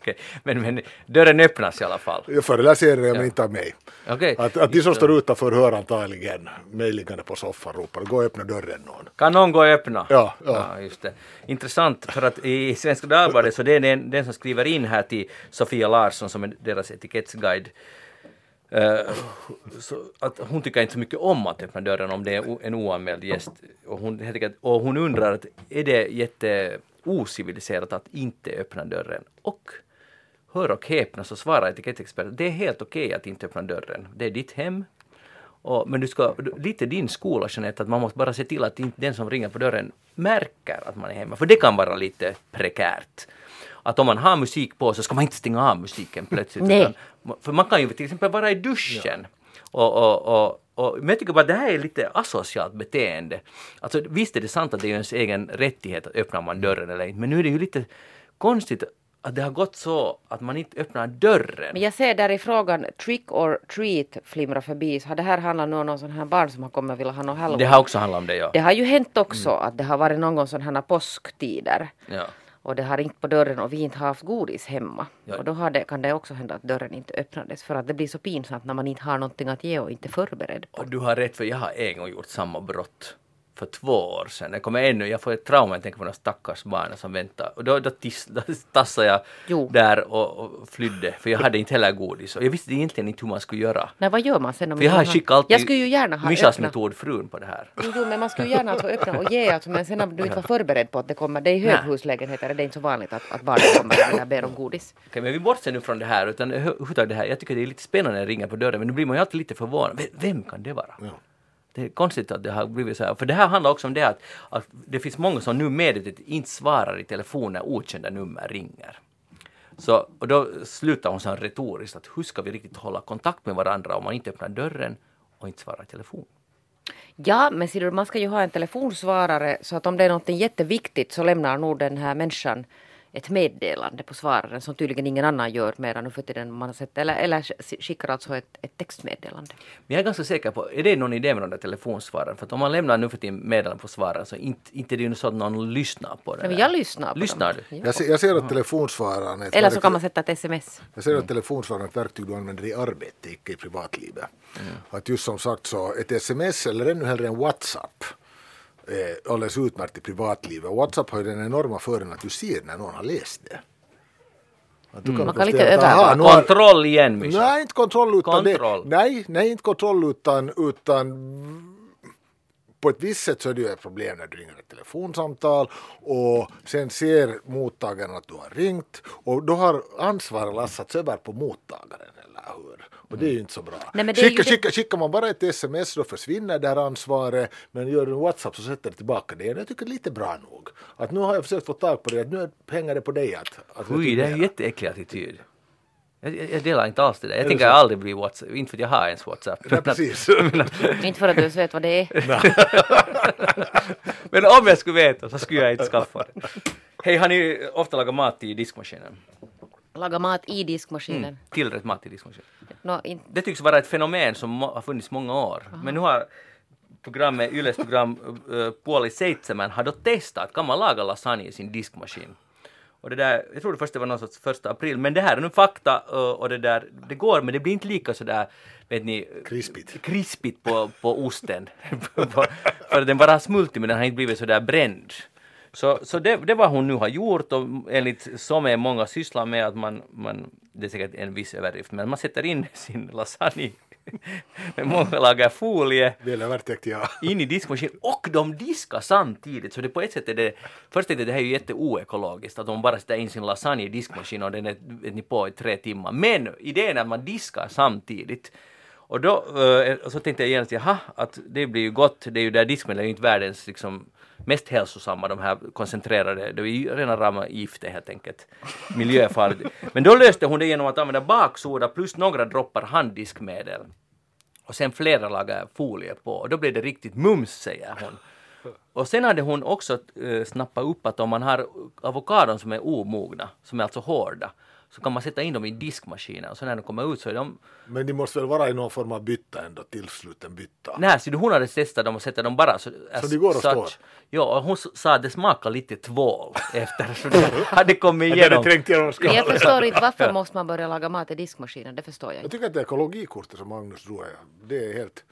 Okej, Men, men dörren öppnas i alla fall. Jag förr eller senare, men inte av mig. Okej. Att, att de som står utanför hör antagligen mig liggande på soffan ropar gå och öppna dörren någon. Kan någon gå och öppna? Ja, ja. just det. Intressant för att i Svenska Dagbladet så det är den, den som skriver in här till Sofia Larsson som är deras etikettsguide. Eh, så att hon tycker inte så mycket om att öppna dörren om det är en oanmäld gäst. Och hon, helt enkelt- och hon undrar att är det jätte ociviliserat att inte öppna dörren? Och hör och häpna så svarar etikettexperten det är helt okej att inte öppna dörren. Det är ditt hem. Och, men du ska, lite din skola Jeanette, att man måste bara se till att den som ringer på dörren märker att man är hemma. För det kan vara lite prekärt. Att om man har musik på så ska man inte stänga av musiken plötsligt. Nej. utan- för man kan ju till exempel vara i duschen. Och, och, och, och, men jag tycker bara att det här är lite asocialt beteende. Alltså visst är det sant att det är ens egen rättighet att öppna man dörren eller inte. Men nu är det ju lite konstigt att det har gått så att man inte öppnar dörren. Men jag ser där i frågan trick or treat flimra förbi. Så har det här handlat nu om någon sån här barn som har kommit och vill ha någon halloween. Det har också handlat om det ja. Det har ju hänt också att det har varit någon gång sådana här påsktider. ja. Och det har ringt på dörren och vi inte har haft godis hemma. Ja. Och då det, kan det också hända att dörren inte öppnades. För att det blir så pinsamt när man inte har någonting att ge och inte förberedd. Och du har rätt för jag har en gång gjort samma brott för två år sedan. Jag kommer ännu, jag får ett trauma, jag tänker på de stackars barnen som väntar. Och då, då, tis, då tassade jag Jo. där och, och flydde, för jag hade inte heller godis. Och jag visste egentligen inte hur man skulle göra. Nej, vad gör man sen om För jag har skickat alltid Jag skulle ju gärna ha Mishas öppna. metod, frun, på det här. Jo, jo, men man skulle ju gärna alltså öppna och ge alltså, men sen om du inte var förberedd på att det kommer, det är i höghuslägenheter är det inte så vanligt att, att barnen kommer och ber om godis. Okej, men vi bortser nu från det här, utan huvudtaget det här. Jag tycker det är lite spännande när det ringer på dörren, men nu blir man ju alltid lite förvånad. Vem, vem kan det vara? Det är konstigt att det har blivit så här. För det här handlar också om det att, att det finns många som nu medvetet inte svarar i telefon när okända nummer ringer. Så, och då slutar hon så här retoriskt att hur ska vi riktigt hålla kontakt med varandra om man inte öppnar dörren och inte svarar i telefon? Ja, men ser du, man ska ju ha en telefonsvarare så att om det är något jätteviktigt så lämnar nog den här människan ett meddelande på svararen som tydligen ingen annan gör mera nu för tiden man har sett, eller, eller skickar alltså ett, ett textmeddelande. Men jag är ganska säker på, är det någon idé med de där telefonsvararen? För att om man lämnar nu för tiden meddelanden på svararen så inte, inte det är ju så att någon lyssnar på det. Nej, jag lyssnar på Lyssnar dem. du? Ja. Jag ser, jag ser att telefonsvararen är ett Eller så verktyg- kan man sätta ett sms. Jag ser att telefonsvararen är ett verktyg du använder i arbete, icke i privatlivet. Att just som sagt så ett sms eller ännu hellre en WhatsApp är alldeles utmärkt i privatlivet. WhatsApp har ju den enorma fördelen att du ser när någon har läst det. Att du Man kan att, övervaka. har- Kontroll igen Mischa. Nej, inte kontroll utan Kontroll. Det, nej, nej, inte kontroll utan, utan på ett visst sätt så är det ju ett problem när du ringer ett telefonsamtal och sen ser mottagaren att du har ringt och då har ansvaret lassats över på mottagaren hur? Och det är ju inte så bra. Nej, skicka, det- skicka, skickar man bara ett sms då försvinner det här ansvaret men gör du en WhatsApp så sätter det tillbaka det. Jag tycker det är lite bra nog. Att nu har jag försökt få tag på det, att nu hänger det på dig att, att Oj, det är en jätteäcklig attityd. Jag, jag, delar inte alls det där. Jag tänker aldrig bli WhatsApp, inte för att jag har ens WhatsApp. Ja, precis. Inte för att du vet vad det är. Men om jag skulle veta så skulle jag inte skaffa det. Hej, har ni ofta lagat mat i diskmaskinen? Laga mat i diskmaskinen. Mm. Tillrätt mat i diskmaskinen? Nå, inte Det tycks vara ett fenomen som har funnits många år. Men nu har programmet, Yles program Puoli Seitsemän har då testat, kan man laga lasagne i sin diskmaskin? Och det där, jag tror det första var någon sorts första april, men det här är nu fakta och det där, det går men det blir inte lika sådär, vet ni, Krispigt. krispigt på, på osten. För den bara har smultit men den har inte blivit sådär bränd. Så, så det, det var hon nu har gjort och enligt som är många sysslar med att man, man, det är säkert en viss överdrift, men man sätter in sin lasagne med många lager folie ja. in i diskmaskinen och de diskar samtidigt. Så det på ett sätt är det, först tänkte jag det här är ju jätteoekologiskt att de bara sätter in sin lasagne i diskmaskinen och den är ni, på i tre timmar. Men idén är att man diskar samtidigt. Och då eh, och så tänkte jag genast, jaha, att det blir ju gott, det är ju där diskmedel är ju inte världens liksom mest hälsosamma, de här koncentrerade, det är ju rena rama giftet helt enkelt. Miljöfarligt. Men då löste hon det genom att använda baksoda plus några droppar handdiskmedel och sen flera lager folie på och då blev det riktigt mums säger hon. Och sen hade hon också eh, snappat upp att om man har avokadon som är omogna, som är alltså hårda, så kan man sätta in dem i diskmaskinen och så när de kommer ut så är de... Men de måste väl vara i någon form av bytta ändå, tillsluten bytta. Nej, så hon hade testat dem och sätter dem bara så... Så de går och står? Ja, och hon sa att det smakar lite tvål efter så det hade kommit igenom. Men skalet. jag förstår inte varför måste man börja laga mat i diskmaskinen. Det förstår jag Jag inte. tycker att det ekologikortet som Magnus drog, det är helt...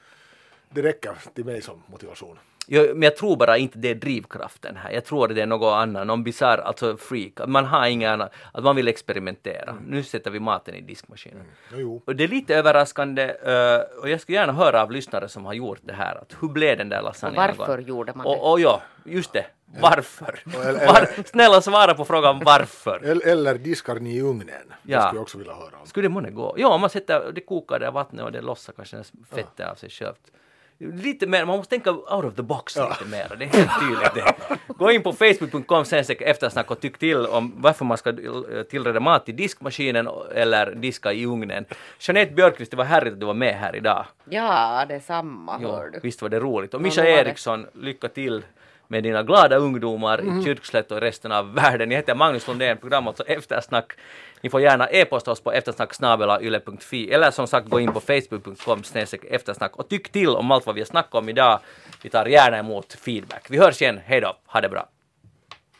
Det räcker till mig som motivation. Ja, men jag tror bara inte det är drivkraften här. Jag tror det är något annat, någon bisarr, alltså freak. Man har inga annat, att man vill experimentera. Nu sätter vi maten i diskmaskinen. Jo, jo. Och det är lite överraskande eh, och jag skulle gärna höra av lyssnare som har gjort det här. Att hur blev den där lasagnen? Och varför gjorde man det? Och, och ja, just det. Varför? eller- Var, snälla svara på frågan varför. Eller, eller diskar ni i ugnen? Det Ja. skulle jag också vilja höra om. Skulle det månne gå? Ja, man sätter, det kokar det vattnet och det lossar kanske fettet av sig självt. Lite mer, man måste tänka out of the box lite mer. Det är helt tydligt det. Gå in på facebook.com sen eftersnack och tyck till om varför man ska tillreda mat i diskmaskinen eller diska i ugnen. Jeanette Björkqvist, det var härligt att du var med här idag. Ja, det är samma Ja, hör du. visst var det roligt. Och Ja, Mischa. Eriksson, lycka till med dina glada ungdomar i Kyrkslätt och resten av världen. Jag heter Magnus Lundén, program alltså Eftersnack. Ni får gärna e-posta oss på eftersnacksnabelayle.fi eller som sagt gå in på facebook.com eftersnack och tyck till om allt vad vi har snackat om idag. Vi tar gärna emot feedback. Vi hörs igen, hej då, ha det bra.